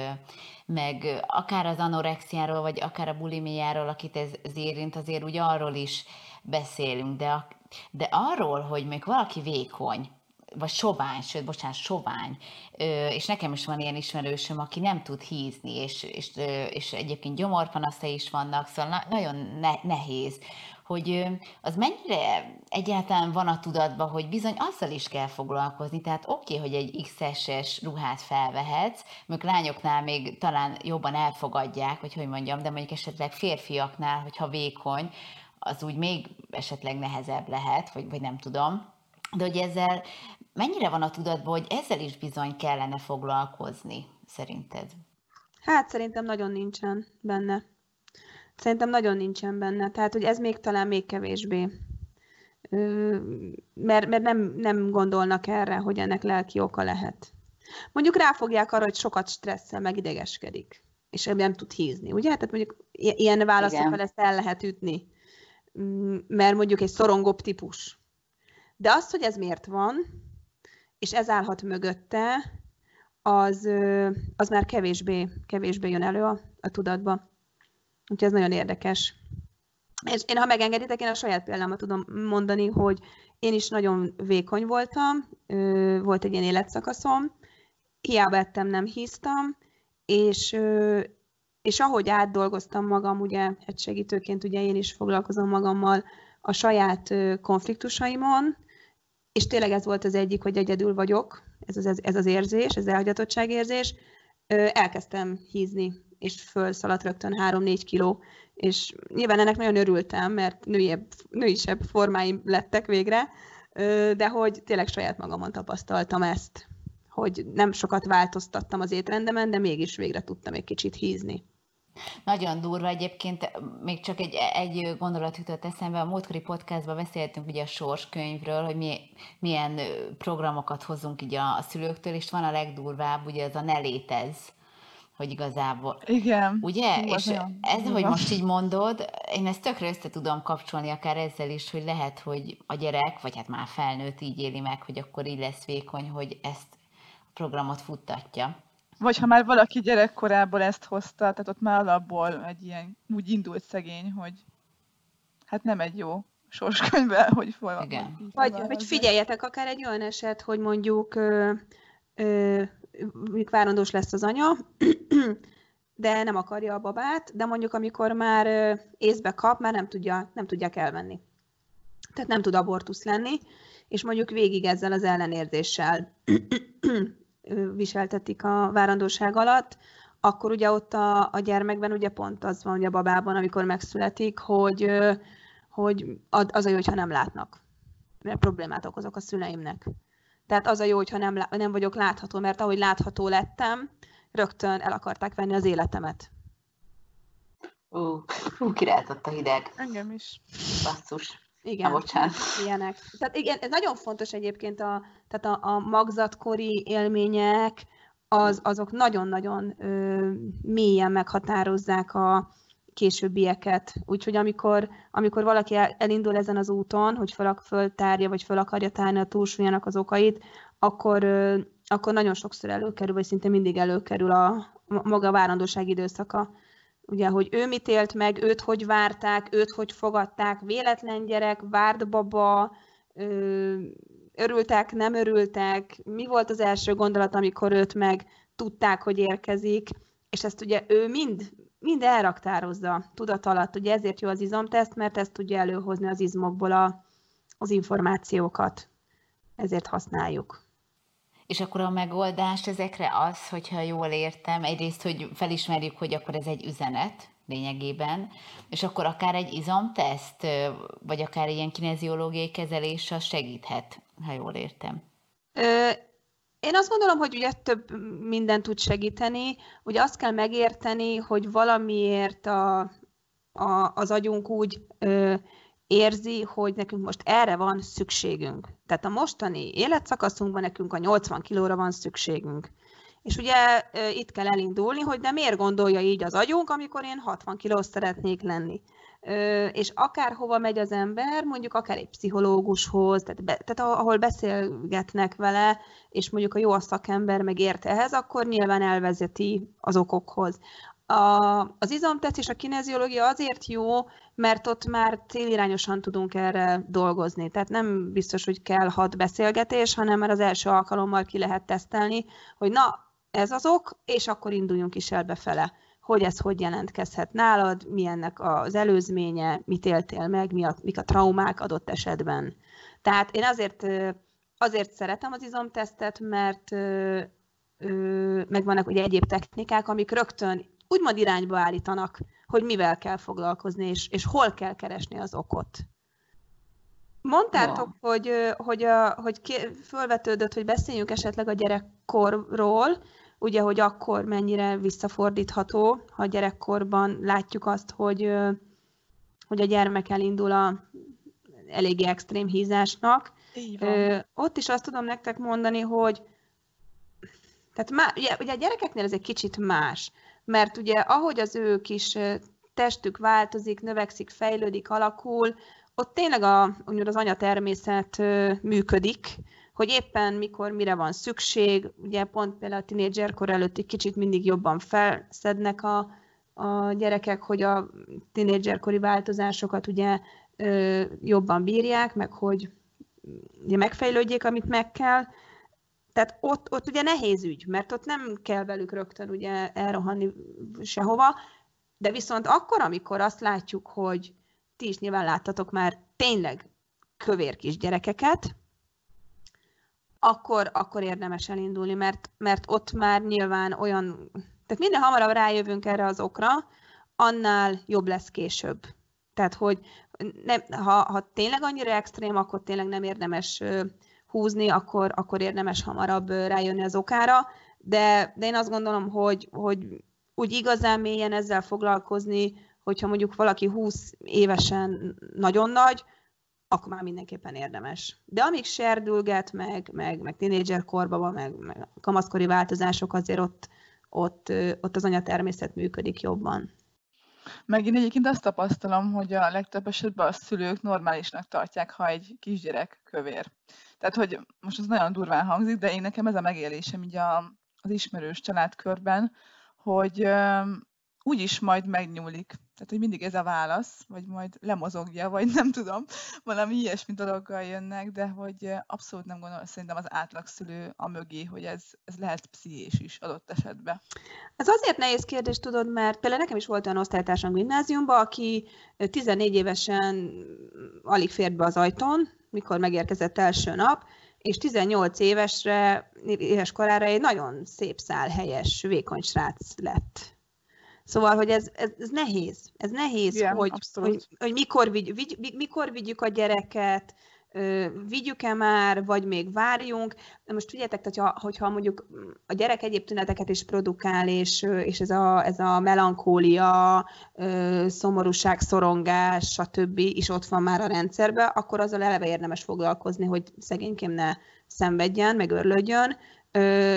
meg akár az anorexiáról, vagy akár a bulimiáról, akit ez, ez érint, azért úgy arról is beszélünk, de a, de arról, hogy még valaki vékony, vagy sovány, sőt, bocsánat, sovány, és nekem is van ilyen ismerősöm, aki nem tud hízni, és, és, és egyébként gyomorpanaszai is vannak, szóval nagyon nehéz, hogy az mennyire egyáltalán van a tudatban, hogy bizony azzal is kell foglalkozni, tehát oké, okay, hogy egy XS-es ruhát felvehetsz, mondjuk lányoknál még talán jobban elfogadják, vagy hogy mondjam, de mondjuk esetleg férfiaknál, hogyha vékony, az úgy még esetleg nehezebb lehet, vagy, vagy nem tudom. De hogy ezzel mennyire van a tudatban, hogy ezzel is bizony kellene foglalkozni, szerinted? Hát szerintem nagyon nincsen benne. Szerintem nagyon nincsen benne. Tehát, hogy ez még talán még kevésbé. Mert, mert nem, nem gondolnak erre, hogy ennek lelki oka lehet. Mondjuk ráfogják arra, hogy sokat stresszel, meg idegeskedik, és nem tud hízni, ugye? Tehát mondjuk ilyen válaszokkal ezt el lehet ütni. Mert mondjuk egy szorongóbb típus. De az, hogy ez miért van, és ez állhat mögötte, az, az már kevésbé, kevésbé jön elő a, a tudatba. Úgyhogy ez nagyon érdekes. És én, ha megengeditek, én a saját példámat tudom mondani, hogy én is nagyon vékony voltam, volt egy ilyen életszakaszom, hiába ettem, nem híztam, és, és ahogy átdolgoztam magam, ugye egy segítőként ugye én is foglalkozom magammal a saját konfliktusaimon, és tényleg ez volt az egyik, hogy egyedül vagyok, ez az, ez az érzés, ez elhagyatottság érzés, elkezdtem hízni, és fölszaladt rögtön 3-4 kiló, és nyilván ennek nagyon örültem, mert nőiebb, nőisebb formáim lettek végre, de hogy tényleg saját magamon tapasztaltam ezt, hogy nem sokat változtattam az étrendemen, de mégis végre tudtam egy kicsit hízni. Nagyon durva egyébként, még csak egy, egy gondolat jutott eszembe, a múltkori podcastban beszéltünk ugye a sorskönyvről, hogy mi, milyen programokat hozunk így a, a szülőktől, és van a legdurvább, ugye az a ne létez, hogy igazából. Igen. Ugye? Hú, és ez, hogy most így mondod, én ezt tökre össze tudom kapcsolni akár ezzel is, hogy lehet, hogy a gyerek, vagy hát már felnőtt így éli meg, hogy akkor így lesz vékony, hogy ezt a programot futtatja. Vagy ha már valaki gyerekkorából ezt hozta, tehát ott már alapból egy ilyen, úgy indult szegény, hogy hát nem egy jó sorskönyvbe, hogy folyam. Igen. Vagy, vagy figyeljetek, akár egy olyan eset, hogy mondjuk ö, ö, várandós lesz az anya, de nem akarja a babát, de mondjuk amikor már észbe kap, már nem, tudja, nem tudják elvenni. Tehát nem tud abortusz lenni, és mondjuk végig ezzel az ellenérzéssel viseltetik a várandóság alatt, akkor ugye ott a, a gyermekben ugye pont az van, hogy a babában, amikor megszületik, hogy, hogy az a jó, hogyha nem látnak. Mert problémát okozok a szüleimnek. Tehát az a jó, hogyha nem, nem vagyok látható, mert ahogy látható lettem, rögtön el akarták venni az életemet. Ú, fú, királtott a hideg. Engem is. Basszus. Igen, Na, bocsánat. ilyenek. Tehát igen, ez nagyon fontos egyébként, a, tehát a, a magzatkori élmények, az, azok nagyon-nagyon ö, mélyen meghatározzák a későbbieket. Úgyhogy amikor, amikor valaki elindul ezen az úton, hogy fel, föltárja, vagy fel akarja tárni a túlsúlyának az okait, akkor, akkor nagyon sokszor előkerül, vagy szinte mindig előkerül a, maga várandóság időszaka ugye, hogy ő mit élt meg, őt hogy várták, őt hogy fogadták, véletlen gyerek, várt baba, örültek, nem örültek, mi volt az első gondolat, amikor őt meg tudták, hogy érkezik, és ezt ugye ő mind, mind elraktározza tudat alatt. Ugye ezért jó az izomteszt, mert ezt tudja előhozni az izmokból a, az információkat. Ezért használjuk. És akkor a megoldás ezekre az, hogyha jól értem, egyrészt, hogy felismerjük, hogy akkor ez egy üzenet lényegében, és akkor akár egy izomteszt, vagy akár ilyen kineziológiai kezelés az segíthet, ha jól értem. Ö, én azt gondolom, hogy ugye több minden tud segíteni. Ugye azt kell megérteni, hogy valamiért a, a, az agyunk úgy ö, érzi, hogy nekünk most erre van szükségünk. Tehát a mostani életszakaszunkban nekünk a 80 kilóra van szükségünk. És ugye itt kell elindulni, hogy de miért gondolja így az agyunk, amikor én 60 kilós szeretnék lenni. És akárhova megy az ember, mondjuk akár egy pszichológushoz, tehát, be, tehát ahol beszélgetnek vele, és mondjuk a jó a szakember meg ehhez, akkor nyilván elvezeti az okokhoz. A, az izomtest és a kineziológia azért jó, mert ott már célirányosan tudunk erre dolgozni. Tehát nem biztos, hogy kell hat beszélgetés, hanem már az első alkalommal ki lehet tesztelni, hogy na, ez az ok, és akkor induljunk is el befele hogy ez hogy jelentkezhet nálad, mi ennek az előzménye, mit éltél meg, mi a, mik a traumák adott esetben. Tehát én azért, azért szeretem az izomtesztet, mert megvannak ugye egyéb technikák, amik rögtön úgymond irányba állítanak, hogy mivel kell foglalkozni, és, és hol kell keresni az okot. Mondtátok, ja. hogy, hogy, a, hogy fölvetődött, hogy beszéljünk esetleg a gyerekkorról, ugye, hogy akkor mennyire visszafordítható, ha gyerekkorban látjuk azt, hogy, hogy a gyermek elindul a eléggé extrém hízásnak. Ö, ott is azt tudom nektek mondani, hogy tehát má, ugye, ugye a gyerekeknél ez egy kicsit más mert ugye ahogy az ő kis testük változik, növekszik, fejlődik, alakul, ott tényleg a, az anyatermészet működik, hogy éppen mikor, mire van szükség, ugye pont például a tinédzserkor előtt egy kicsit mindig jobban felszednek a, a gyerekek, hogy a tinédzserkori változásokat ugye ö, jobban bírják, meg hogy ugye megfejlődjék, amit meg kell, tehát ott, ott ugye nehéz ügy, mert ott nem kell velük rögtön ugye elrohanni sehova, de viszont akkor, amikor azt látjuk, hogy ti is nyilván láttatok már tényleg kövér kis gyerekeket, akkor, akkor érdemes elindulni, mert, mert ott már nyilván olyan, tehát minél hamarabb rájövünk erre az okra, annál jobb lesz később. Tehát, hogy nem, ha, ha tényleg annyira extrém, akkor tényleg nem érdemes húzni, akkor, akkor érdemes hamarabb rájönni az okára, de, de én azt gondolom, hogy, hogy úgy igazán mélyen ezzel foglalkozni, hogyha mondjuk valaki 20 évesen nagyon nagy, akkor már mindenképpen érdemes. De amíg serdülget, meg, meg, meg tínédzser korban van, meg, meg kamaszkori változások, azért ott, ott, ott az anyatermészet működik jobban. Meg én egyébként azt tapasztalom, hogy a legtöbb esetben a szülők normálisnak tartják, ha egy kisgyerek kövér. Tehát, hogy most ez nagyon durván hangzik, de én nekem ez a megélésem így a, az ismerős családkörben, hogy úgyis majd megnyúlik. Tehát, hogy mindig ez a válasz, vagy majd lemozogja, vagy nem tudom, valami ilyesmi dologgal jönnek, de hogy abszolút nem gondolom szerintem az átlagszülő a mögé, hogy ez, ez lehet pszichés is adott esetben. Ez azért nehéz kérdés, tudod, mert például nekem is volt olyan osztálytársam gimnáziumban, aki 14 évesen alig fért be az ajtón, mikor megérkezett első nap, és 18 évesre, éves korára egy nagyon szép szál, helyes, vékony srác lett Szóval, hogy ez, ez, ez nehéz. Ez nehéz, Igen, hogy, hogy, hogy mikor, vigy, vigy, mikor vigyük a gyereket, vigyük-e már, vagy még várjunk. De most figyeljetek, hogyha, hogyha mondjuk a gyerek egyéb tüneteket is produkál, és, és ez, a, ez a melankólia, szomorúság, szorongás, stb. is ott van már a rendszerben, akkor azzal eleve érdemes foglalkozni, hogy szegényként ne szenvedjen, meg örlődjön,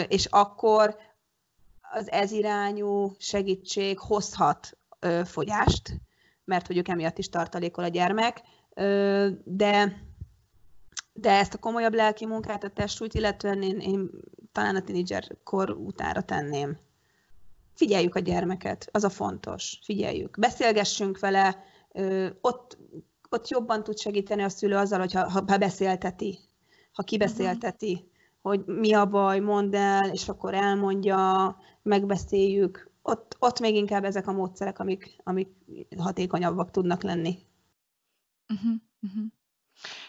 és akkor az ezirányú segítség hozhat ö, fogyást, mert hogy ők emiatt is tartalékol a gyermek, ö, de de ezt a komolyabb lelki munkát, a testsúlyt, illetően én, én talán a tínédzser kor utára tenném. Figyeljük a gyermeket, az a fontos. Figyeljük. Beszélgessünk vele, ö, ott, ott jobban tud segíteni a szülő azzal, hogyha, ha, ha beszélteti, ha kibeszélteti. Uh-huh hogy mi a baj, mondd el, és akkor elmondja, megbeszéljük. Ott, ott még inkább ezek a módszerek, amik, amik hatékonyabbak tudnak lenni. Uh-huh, uh-huh.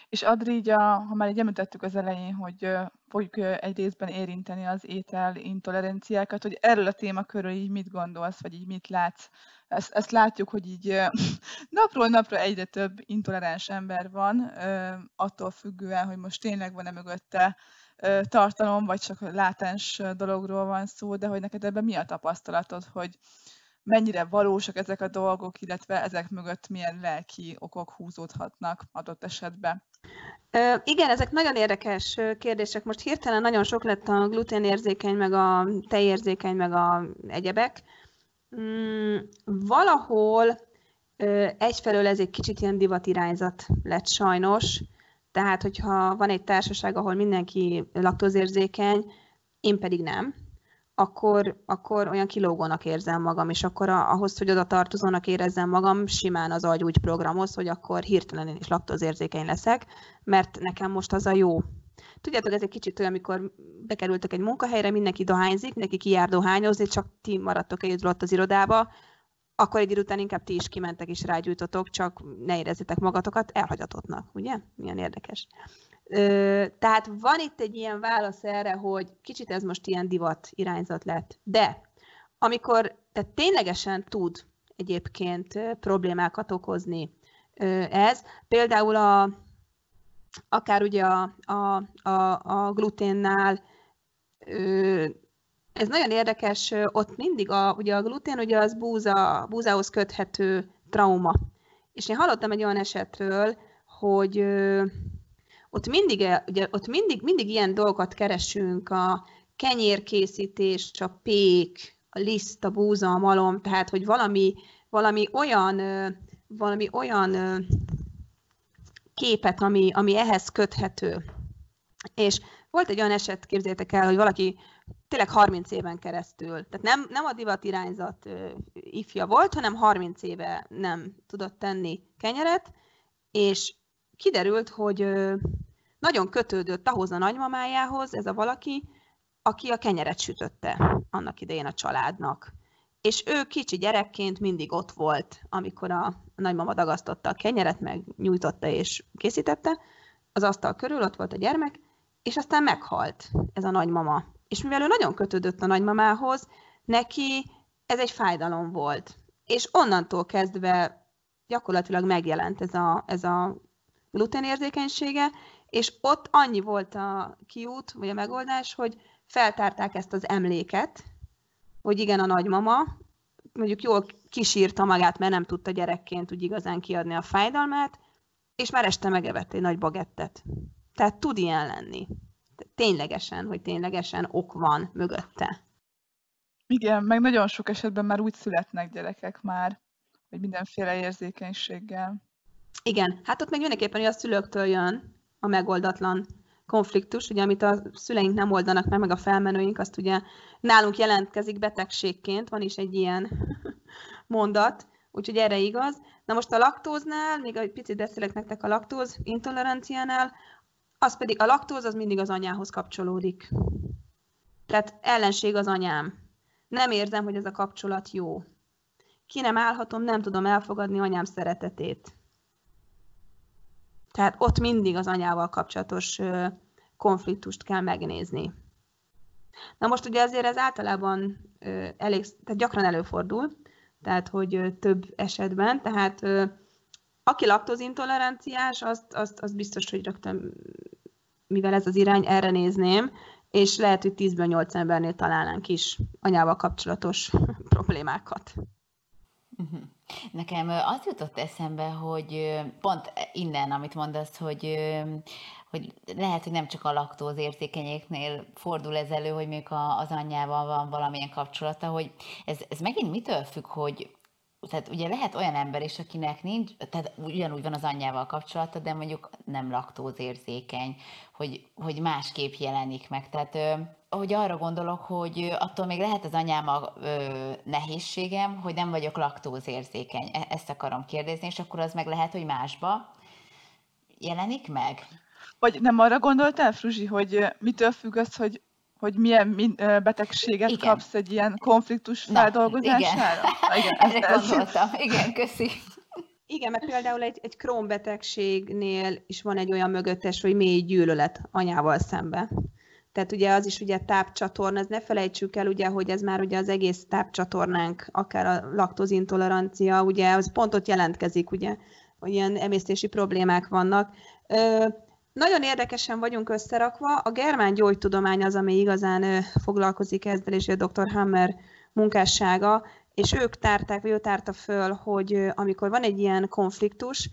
És Adri, így a, ha már így említettük az elején, hogy uh, fogjuk egy részben érinteni az étel intoleranciákat, hogy erről a témakörről így mit gondolsz, vagy így mit látsz? Ezt, ezt látjuk, hogy így uh, napról napra egyre több intoleráns ember van, attól függően, hogy most tényleg van-e mögötte tartalom, vagy csak látás dologról van szó, de hogy neked ebben mi a tapasztalatod, hogy mennyire valósak ezek a dolgok, illetve ezek mögött milyen lelki okok húzódhatnak adott esetben? Igen, ezek nagyon érdekes kérdések. Most hirtelen nagyon sok lett a gluténérzékeny, meg a tejérzékeny, meg a egyebek. Mm, valahol egyfelől ez egy kicsit ilyen divatirányzat lett sajnos, tehát, hogyha van egy társaság, ahol mindenki laktózérzékeny, én pedig nem, akkor, akkor olyan kilógónak érzem magam, és akkor ahhoz, hogy oda tartozónak érezzem magam, simán az agy úgy programoz, hogy akkor hirtelen én is laktózérzékeny leszek, mert nekem most az a jó. Tudjátok, ez egy kicsit olyan, amikor bekerültek egy munkahelyre, mindenki dohányzik, neki kijár dohányozni, csak ti maradtok egyedül ott az irodába, akkor egy idő után inkább ti is kimentek és rágyújtotok, csak ne érezzetek magatokat elhagyatottnak, ugye? Milyen érdekes. Ö, tehát van itt egy ilyen válasz erre, hogy kicsit ez most ilyen divat irányzat lett. De amikor tehát ténylegesen tud egyébként problémákat okozni ez, például a, akár ugye a, a, a, a gluténnál ez nagyon érdekes, ott mindig a, ugye a glutén, ugye az búza, búzához köthető trauma. És én hallottam egy olyan esetről, hogy ott mindig, ugye, ott mindig, mindig ilyen dolgokat keresünk, a kenyérkészítés, a pék, a liszt, a búza, a malom, tehát hogy valami, valami olyan, valami olyan ö, képet, ami, ami ehhez köthető. És volt egy olyan eset, képzétek el, hogy valaki tényleg 30 éven keresztül, tehát nem, nem a divat irányzat ifja volt, hanem 30 éve nem tudott tenni kenyeret, és kiderült, hogy nagyon kötődött ahhoz a nagymamájához, ez a valaki, aki a kenyeret sütötte annak idején a családnak. És ő kicsi gyerekként mindig ott volt, amikor a nagymama dagasztotta a kenyeret, meg nyújtotta és készítette, az asztal körül ott volt a gyermek, és aztán meghalt ez a nagymama. És mivel ő nagyon kötődött a nagymamához, neki ez egy fájdalom volt. És onnantól kezdve gyakorlatilag megjelent ez a, ez a gluténérzékenysége, és ott annyi volt a kiút, vagy a megoldás, hogy feltárták ezt az emléket, hogy igen, a nagymama, mondjuk jól kisírta magát, mert nem tudta gyerekként úgy igazán kiadni a fájdalmát, és már este megevett egy nagy bagettet. Tehát tud ilyen lenni. Ténylegesen, hogy ténylegesen ok van mögötte. Igen, meg nagyon sok esetben már úgy születnek gyerekek már, hogy mindenféle érzékenységgel. Igen, hát ott meg mindenképpen, hogy a szülőktől jön a megoldatlan konfliktus, ugye, amit a szüleink nem oldanak meg, meg a felmenőink, azt ugye nálunk jelentkezik betegségként, van is egy ilyen mondat, úgyhogy erre igaz. Na most a laktóznál, még egy picit beszélek nektek a laktóz intoleranciánál, az pedig a laktóz az mindig az anyához kapcsolódik. Tehát ellenség az anyám. Nem érzem, hogy ez a kapcsolat jó. Ki nem állhatom, nem tudom elfogadni anyám szeretetét. Tehát ott mindig az anyával kapcsolatos konfliktust kell megnézni. Na most ugye azért ez általában elég, tehát gyakran előfordul, tehát hogy több esetben, tehát aki laktózintoleranciás, azt, azt, azt biztos, hogy rögtön, mivel ez az irány, erre nézném, és lehet, hogy 10-ből 8 embernél találnánk is anyával kapcsolatos problémákat. Mhm. Nekem az jutott eszembe, hogy pont innen, amit mondasz, hogy, hogy lehet, hogy nem csak a laktóz érzékenyéknél fordul ez elő, hogy még az anyjával van valamilyen kapcsolata, hogy ez, ez megint mitől függ, hogy tehát ugye lehet olyan ember is, akinek nincs, tehát ugyanúgy van az anyjával kapcsolata, de mondjuk nem laktózérzékeny, hogy, hogy másképp jelenik meg. Tehát hogy arra gondolok, hogy attól még lehet az anyám a ö, nehézségem, hogy nem vagyok laktózérzékeny. E- ezt akarom kérdezni, és akkor az meg lehet, hogy másba jelenik meg? Vagy nem arra gondoltál, Fruzsi, hogy mitől függ az, hogy hogy milyen betegséget igen. kapsz egy ilyen konfliktus feldolgozására? Na, igen. igen, Erre ez, gondoltam. Igen, köszi. Igen, mert például egy, egy Crohn betegségnél is van egy olyan mögöttes, hogy mély gyűlölet anyával szembe. Tehát ugye az is ugye tápcsatorna, ez ne felejtsük el ugye, hogy ez már ugye az egész tápcsatornánk, akár a laktozintolerancia, ugye az pont ott jelentkezik, ugye, hogy ilyen emésztési problémák vannak. Ö, nagyon érdekesen vagyunk összerakva. A germán gyógytudomány az, ami igazán foglalkozik ezzel, és a dr. Hammer munkássága, és ők tárták, vagy ő tárta föl, hogy amikor van egy ilyen konfliktus,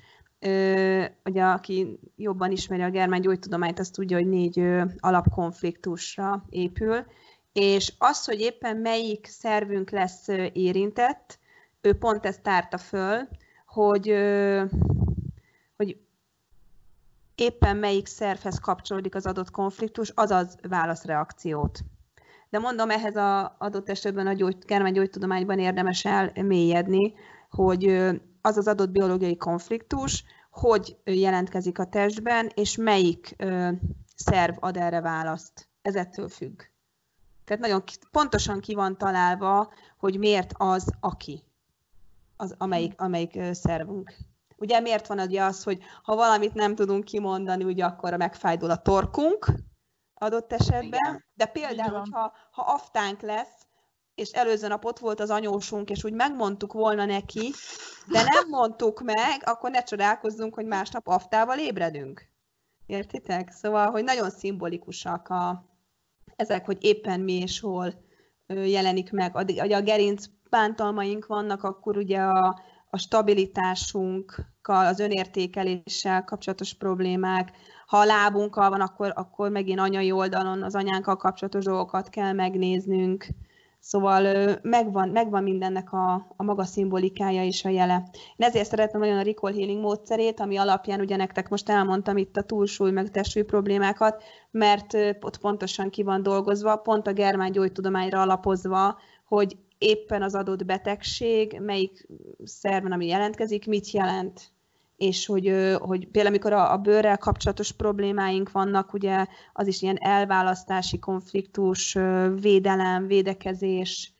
ugye aki jobban ismeri a germán gyógytudományt, azt tudja, hogy négy alapkonfliktusra épül, és az, hogy éppen melyik szervünk lesz érintett, ő pont ezt tárta föl, hogy, hogy éppen melyik szervhez kapcsolódik az adott konfliktus, azaz válaszreakciót. De mondom, ehhez az adott esetben a gyógy, gyógytudományban érdemes elmélyedni, hogy az az adott biológiai konfliktus, hogy jelentkezik a testben, és melyik szerv ad erre választ. Ez ettől függ. Tehát nagyon pontosan ki van találva, hogy miért az, aki, az, amelyik, amelyik szervünk. Ugye miért van ugye az, hogy ha valamit nem tudunk kimondani, ugye akkor megfájdul a torkunk adott esetben, Igen. de például, ha, ha aftánk lesz, és előző nap ott volt az anyósunk, és úgy megmondtuk volna neki, de nem mondtuk meg, akkor ne csodálkozzunk, hogy másnap aftával ébredünk. Értitek? Szóval, hogy nagyon szimbolikusak a, ezek, hogy éppen mi és hol jelenik meg. Addig, a gerinc bántalmaink vannak, akkor ugye a, a stabilitásunkkal, az önértékeléssel kapcsolatos problémák. Ha a lábunkkal van, akkor, akkor megint anyai oldalon az anyánkkal kapcsolatos dolgokat kell megnéznünk Szóval megvan, megvan mindennek a, a maga szimbolikája és a jele. Én ezért szeretem nagyon a recall healing módszerét, ami alapján ugye nektek most elmondtam itt a túlsúly meg testsúly problémákat, mert ott pontosan ki van dolgozva, pont a germán gyógytudományra alapozva, hogy éppen az adott betegség, melyik szerven, ami jelentkezik, mit jelent és hogy, hogy például amikor a, a bőrrel kapcsolatos problémáink vannak, ugye az is ilyen elválasztási konfliktus, védelem, védekezés,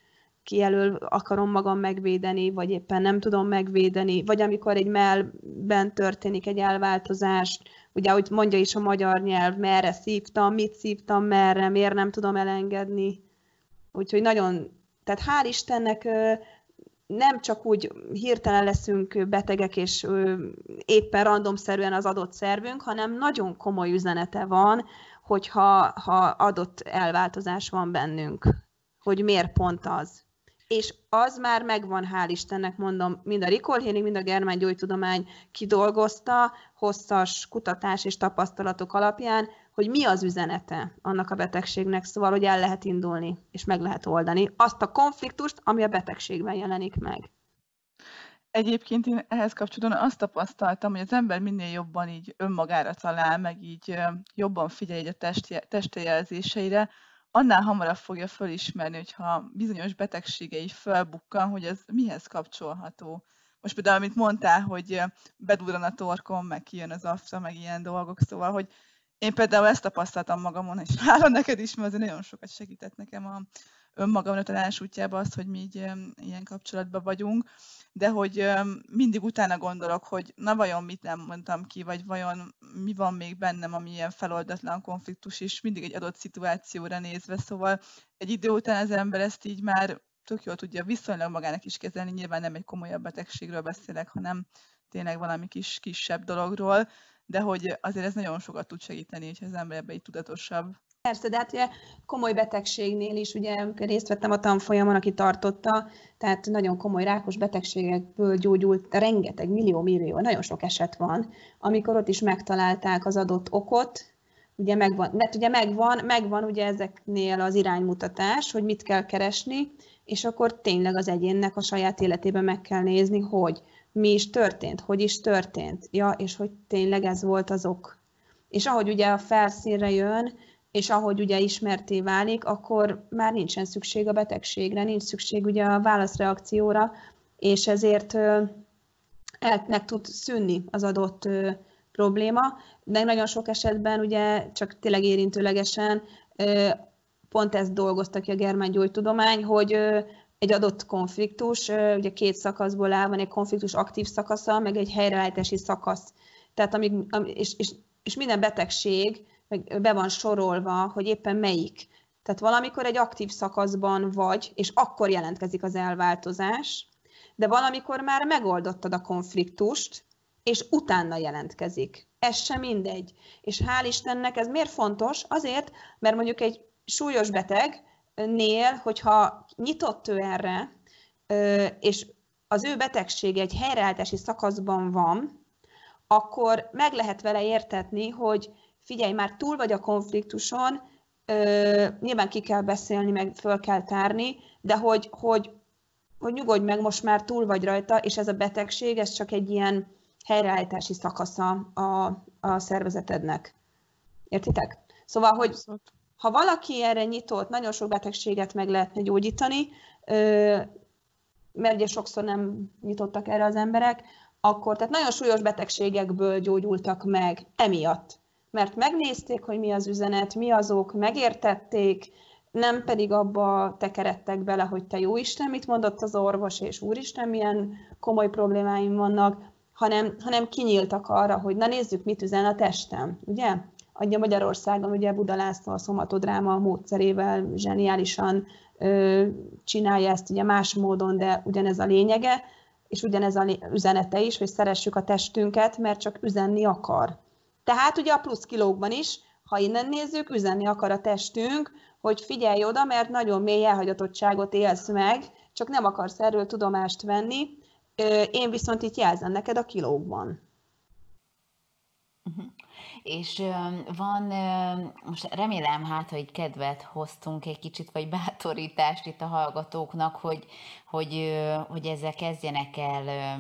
kijelöl, akarom magam megvédeni, vagy éppen nem tudom megvédeni, vagy amikor egy melben történik egy elváltozás, ugye, ahogy mondja is a magyar nyelv, merre szívtam, mit szívtam, merre, miért nem tudom elengedni. Úgyhogy nagyon, tehát hál' Istennek nem csak úgy hirtelen leszünk betegek, és éppen randomszerűen az adott szervünk, hanem nagyon komoly üzenete van, hogyha ha adott elváltozás van bennünk, hogy miért pont az. És az már megvan, hál' Istennek mondom, mind a Ricol Healing, mind a Germán Gyógytudomány kidolgozta, hosszas kutatás és tapasztalatok alapján, hogy mi az üzenete annak a betegségnek, szóval, hogy el lehet indulni, és meg lehet oldani azt a konfliktust, ami a betegségben jelenik meg. Egyébként én ehhez kapcsolatban azt tapasztaltam, hogy az ember minél jobban így önmagára talál, meg így jobban figyelj a testjelzéseire, annál hamarabb fogja fölismerni, hogyha bizonyos betegségei felbukkan, hogy ez mihez kapcsolható. Most például, amit mondtál, hogy bedurran a torkom, meg kijön az afta, meg ilyen dolgok, szóval, hogy én például ezt tapasztaltam magamon, és hála neked is, mert azért nagyon sokat segített nekem a önmagamra találás útjába az, hogy mi így ilyen kapcsolatban vagyunk, de hogy mindig utána gondolok, hogy na vajon mit nem mondtam ki, vagy vajon mi van még bennem, ami ilyen feloldatlan konfliktus, és mindig egy adott szituációra nézve, szóval egy idő után az ember ezt így már tök jól tudja viszonylag magának is kezelni, nyilván nem egy komolyabb betegségről beszélek, hanem tényleg valami kis, kisebb dologról, de hogy azért ez nagyon sokat tud segíteni, hogyha az ember ebbe egy tudatosabb. Persze, de hát ugye komoly betegségnél is, ugye részt vettem a tanfolyamon, aki tartotta, tehát nagyon komoly rákos betegségekből gyógyult, rengeteg, millió, millió, nagyon sok eset van, amikor ott is megtalálták az adott okot, ugye megvan, mert ugye megvan, megvan ugye ezeknél az iránymutatás, hogy mit kell keresni, és akkor tényleg az egyénnek a saját életében meg kell nézni, hogy mi is történt, hogy is történt, ja, és hogy tényleg ez volt az ok. És ahogy ugye a felszínre jön, és ahogy ugye ismerté válik, akkor már nincsen szükség a betegségre, nincs szükség ugye a válaszreakcióra, és ezért el meg tud szűnni az adott probléma, de nagyon sok esetben ugye csak tényleg érintőlegesen pont ezt dolgoztak ki a germán gyógytudomány, hogy egy adott konfliktus, ugye két szakaszból áll, van egy konfliktus aktív szakasza, meg egy helyreállítási szakasz. Tehát amíg, és, és, és minden betegség be van sorolva, hogy éppen melyik. Tehát valamikor egy aktív szakaszban vagy, és akkor jelentkezik az elváltozás, de valamikor már megoldottad a konfliktust, és utána jelentkezik. Ez sem mindegy. És hál' Istennek ez miért fontos? Azért, mert mondjuk egy súlyos betegnél, hogyha nyitott ő erre, és az ő betegsége egy helyreállítási szakaszban van, akkor meg lehet vele értetni, hogy figyelj, már túl vagy a konfliktuson, nyilván ki kell beszélni, meg föl kell tárni, de hogy, hogy, hogy nyugodj meg, most már túl vagy rajta, és ez a betegség, ez csak egy ilyen helyreállítási szakasza a, a szervezetednek. Értitek? Szóval, hogy ha valaki erre nyitott, nagyon sok betegséget meg lehetne gyógyítani, mert ugye sokszor nem nyitottak erre az emberek, akkor tehát nagyon súlyos betegségekből gyógyultak meg emiatt. Mert megnézték, hogy mi az üzenet, mi azok, megértették, nem pedig abba tekeredtek bele, hogy te jó Isten, mit mondott az orvos, és úristen, milyen komoly problémáim vannak, hanem, hanem kinyíltak arra, hogy na nézzük, mit üzen a testem, ugye? Adja Magyarországon, ugye Buda a szomatodráma módszerével zseniálisan ö, csinálja ezt ugye más módon, de ugyanez a lényege, és ugyanez a üzenete is, hogy szeressük a testünket, mert csak üzenni akar. Tehát ugye a plusz kilókban is, ha innen nézzük, üzenni akar a testünk, hogy figyelj oda, mert nagyon mély elhagyatottságot élsz meg, csak nem akarsz erről tudomást venni, én viszont itt jelzem neked a kilókban. Uh-huh. És van, most remélem hát, hogy kedvet hoztunk egy kicsit, vagy bátorítást itt a hallgatóknak, hogy, hogy, hogy ezzel kezdjenek el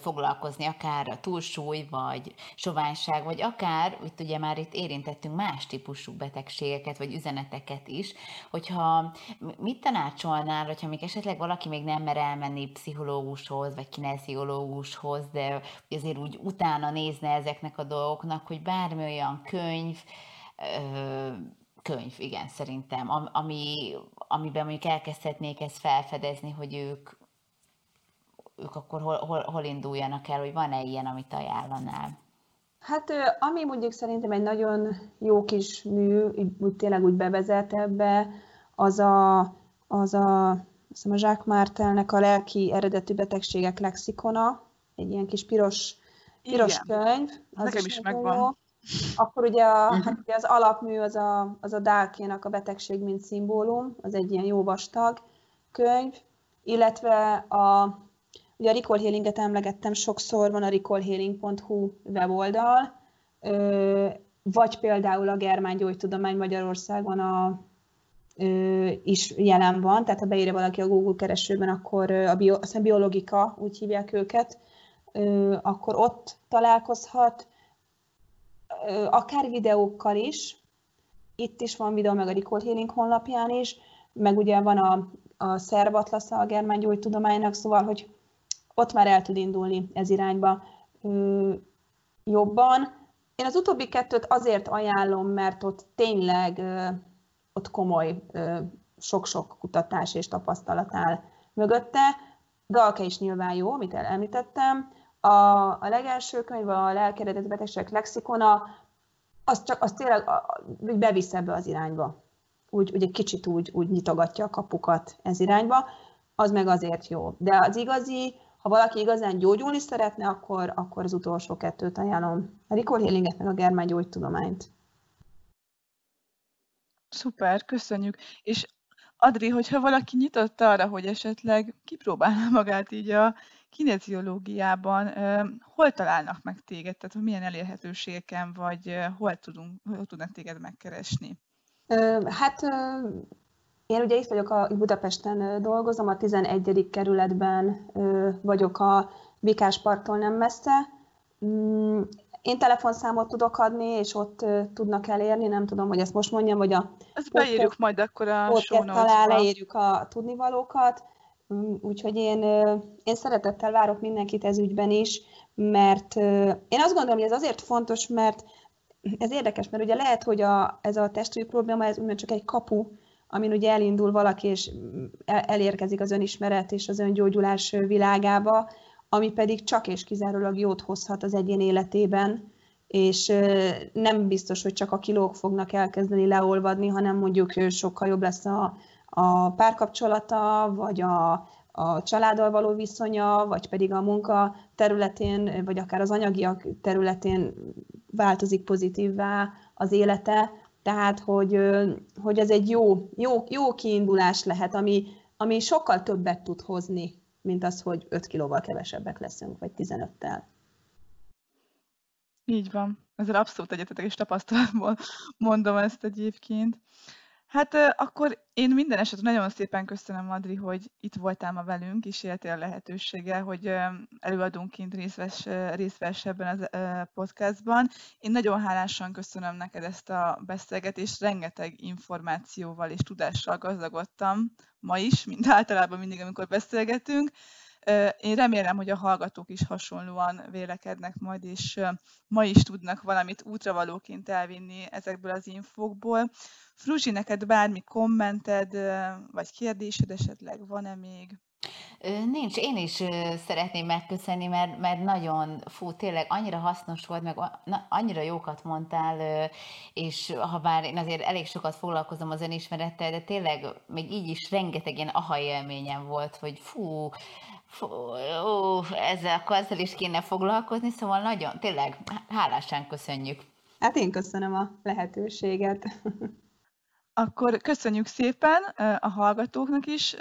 foglalkozni, akár a túlsúly, vagy soványság, vagy akár, itt ugye már itt érintettünk más típusú betegségeket, vagy üzeneteket is, hogyha mit tanácsolnál, hogyha még esetleg valaki még nem mer elmenni pszichológushoz, vagy kineziológushoz, de azért úgy utána nézne ezeknek a dolgoknak, hogy bármi olyan könyv, könyv, igen, szerintem, ami, amiben mondjuk elkezdhetnék ezt felfedezni, hogy ők ők akkor hol, hol, hol induljanak el, hogy van-e ilyen, amit ajánlanál? Hát ami mondjuk szerintem egy nagyon jó kis mű, úgy tényleg úgy bevezet ebbe, az a, az a hiszem a Jacques Martelnek a lelki eredetű betegségek lexikona, egy ilyen kis piros, piros Igen. könyv. Az Nekem is, is megvan. Jó. Akkor ugye, a, uh-huh. hát ugye az alapmű az a, az a Dálkénak a betegség, mint szimbólum, az egy ilyen jó vastag könyv, illetve a, ugye a Recall Healing-et emlegettem sokszor, van a recallhealing.hu weboldal, vagy például a Germán Gyógytudomány Magyarországon a, is jelen van, tehát ha beírja valaki a Google keresőben, akkor a bio, aztán biologika, úgy hívják őket, akkor ott találkozhat, akár videókkal is, itt is van videó, meg a Recall Healing honlapján is, meg ugye van a, a szerb atlasza a germán gyógytudománynak, szóval, hogy ott már el tud indulni ez irányba jobban. Én az utóbbi kettőt azért ajánlom, mert ott tényleg ott komoly sok-sok kutatás és tapasztalat áll mögötte. Dalke is nyilván jó, amit említettem. A, a legelső könyv, a lelkeredet betegségek lexikona, az csak az tényleg úgy bevisz ebbe az irányba. Úgy, úgy egy kicsit úgy, úgy nyitogatja a kapukat ez irányba, az meg azért jó. De az igazi, ha valaki igazán gyógyulni szeretne, akkor, akkor az utolsó kettőt ajánlom. A Ricol Healinget, meg a Germán gyógytudományt. Szuper, köszönjük. És Adri, hogyha valaki nyitott arra, hogy esetleg kipróbálna magát így a kineziológiában, hol találnak meg téged? Tehát milyen elérhetőségeken, vagy hol, tudunk, hol tudnak téged megkeresni? Hát én ugye itt vagyok, a Budapesten dolgozom, a 11. kerületben vagyok a Vikás parktól nem messze. Mm, én telefonszámot tudok adni, és ott tudnak elérni, nem tudom, hogy ezt most mondjam, vagy a... Ezt beírjuk majd akkor a show talán leírjuk a tudnivalókat, mm, úgyhogy én, én szeretettel várok mindenkit ez ügyben is, mert én azt gondolom, hogy ez azért fontos, mert ez érdekes, mert ugye lehet, hogy a, ez a testúj probléma, ez úgymond csak egy kapu, amin ugye elindul valaki, és elérkezik az önismeret és az öngyógyulás világába, ami pedig csak és kizárólag jót hozhat az egyén életében, és nem biztos, hogy csak a kilók fognak elkezdeni leolvadni, hanem mondjuk sokkal jobb lesz a, a párkapcsolata, vagy a, a családdal való viszonya, vagy pedig a munka területén, vagy akár az anyagiak területén változik pozitívvá az élete. Tehát, hogy, hogy ez egy jó, jó, jó kiindulás lehet, ami, ami sokkal többet tud hozni, mint az, hogy 5 kilóval kevesebbek leszünk, vagy 15-tel. Így van. Ezzel abszolút egyetetek és tapasztalatból mondom ezt egyébként. Hát akkor én minden esetre nagyon szépen köszönöm, Adri, hogy itt voltál ma velünk, és éltél a lehetőséggel, hogy előadónként részt vesz ebben a podcastban. Én nagyon hálásan köszönöm neked ezt a beszélgetést, rengeteg információval és tudással gazdagodtam ma is, mint általában mindig, amikor beszélgetünk. Én remélem, hogy a hallgatók is hasonlóan vélekednek majd, és ma is tudnak valamit útravalóként elvinni ezekből az infókból. Fruzsi, neked bármi kommented, vagy kérdésed esetleg van-e még? Nincs, én is szeretném megköszönni, mert, mert nagyon, fú, tényleg annyira hasznos volt, meg annyira jókat mondtál, és ha bár én azért elég sokat foglalkozom az önismerettel, de tényleg még így is rengeteg ilyen aha élményem volt, hogy fú, ó, ezzel, akkor ezzel is kéne foglalkozni, szóval nagyon, tényleg hálásan köszönjük. Hát én köszönöm a lehetőséget. Akkor köszönjük szépen a hallgatóknak is,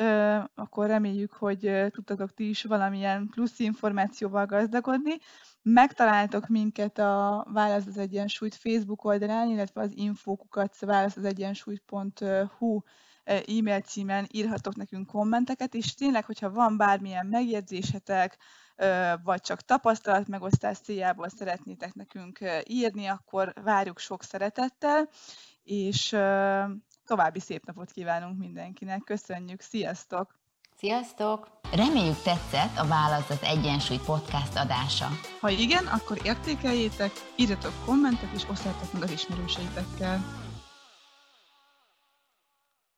akkor reméljük, hogy tudtatok ti is valamilyen plusz információval gazdagodni. Megtaláltok minket a Válasz az Egyensúlyt Facebook oldalán, illetve az infókukat válaszazegyensúlyt.hu e-mail címen írhatok nekünk kommenteket, és tényleg, hogyha van bármilyen megjegyzésetek, vagy csak tapasztalat megosztás céljából szeretnétek nekünk írni, akkor várjuk sok szeretettel, és további szép napot kívánunk mindenkinek. Köszönjük, sziasztok! Sziasztok! Reméljük tetszett a Válasz az Egyensúly podcast adása. Ha igen, akkor értékeljétek, írjatok kommentet és osszátok meg az ismerőseitekkel.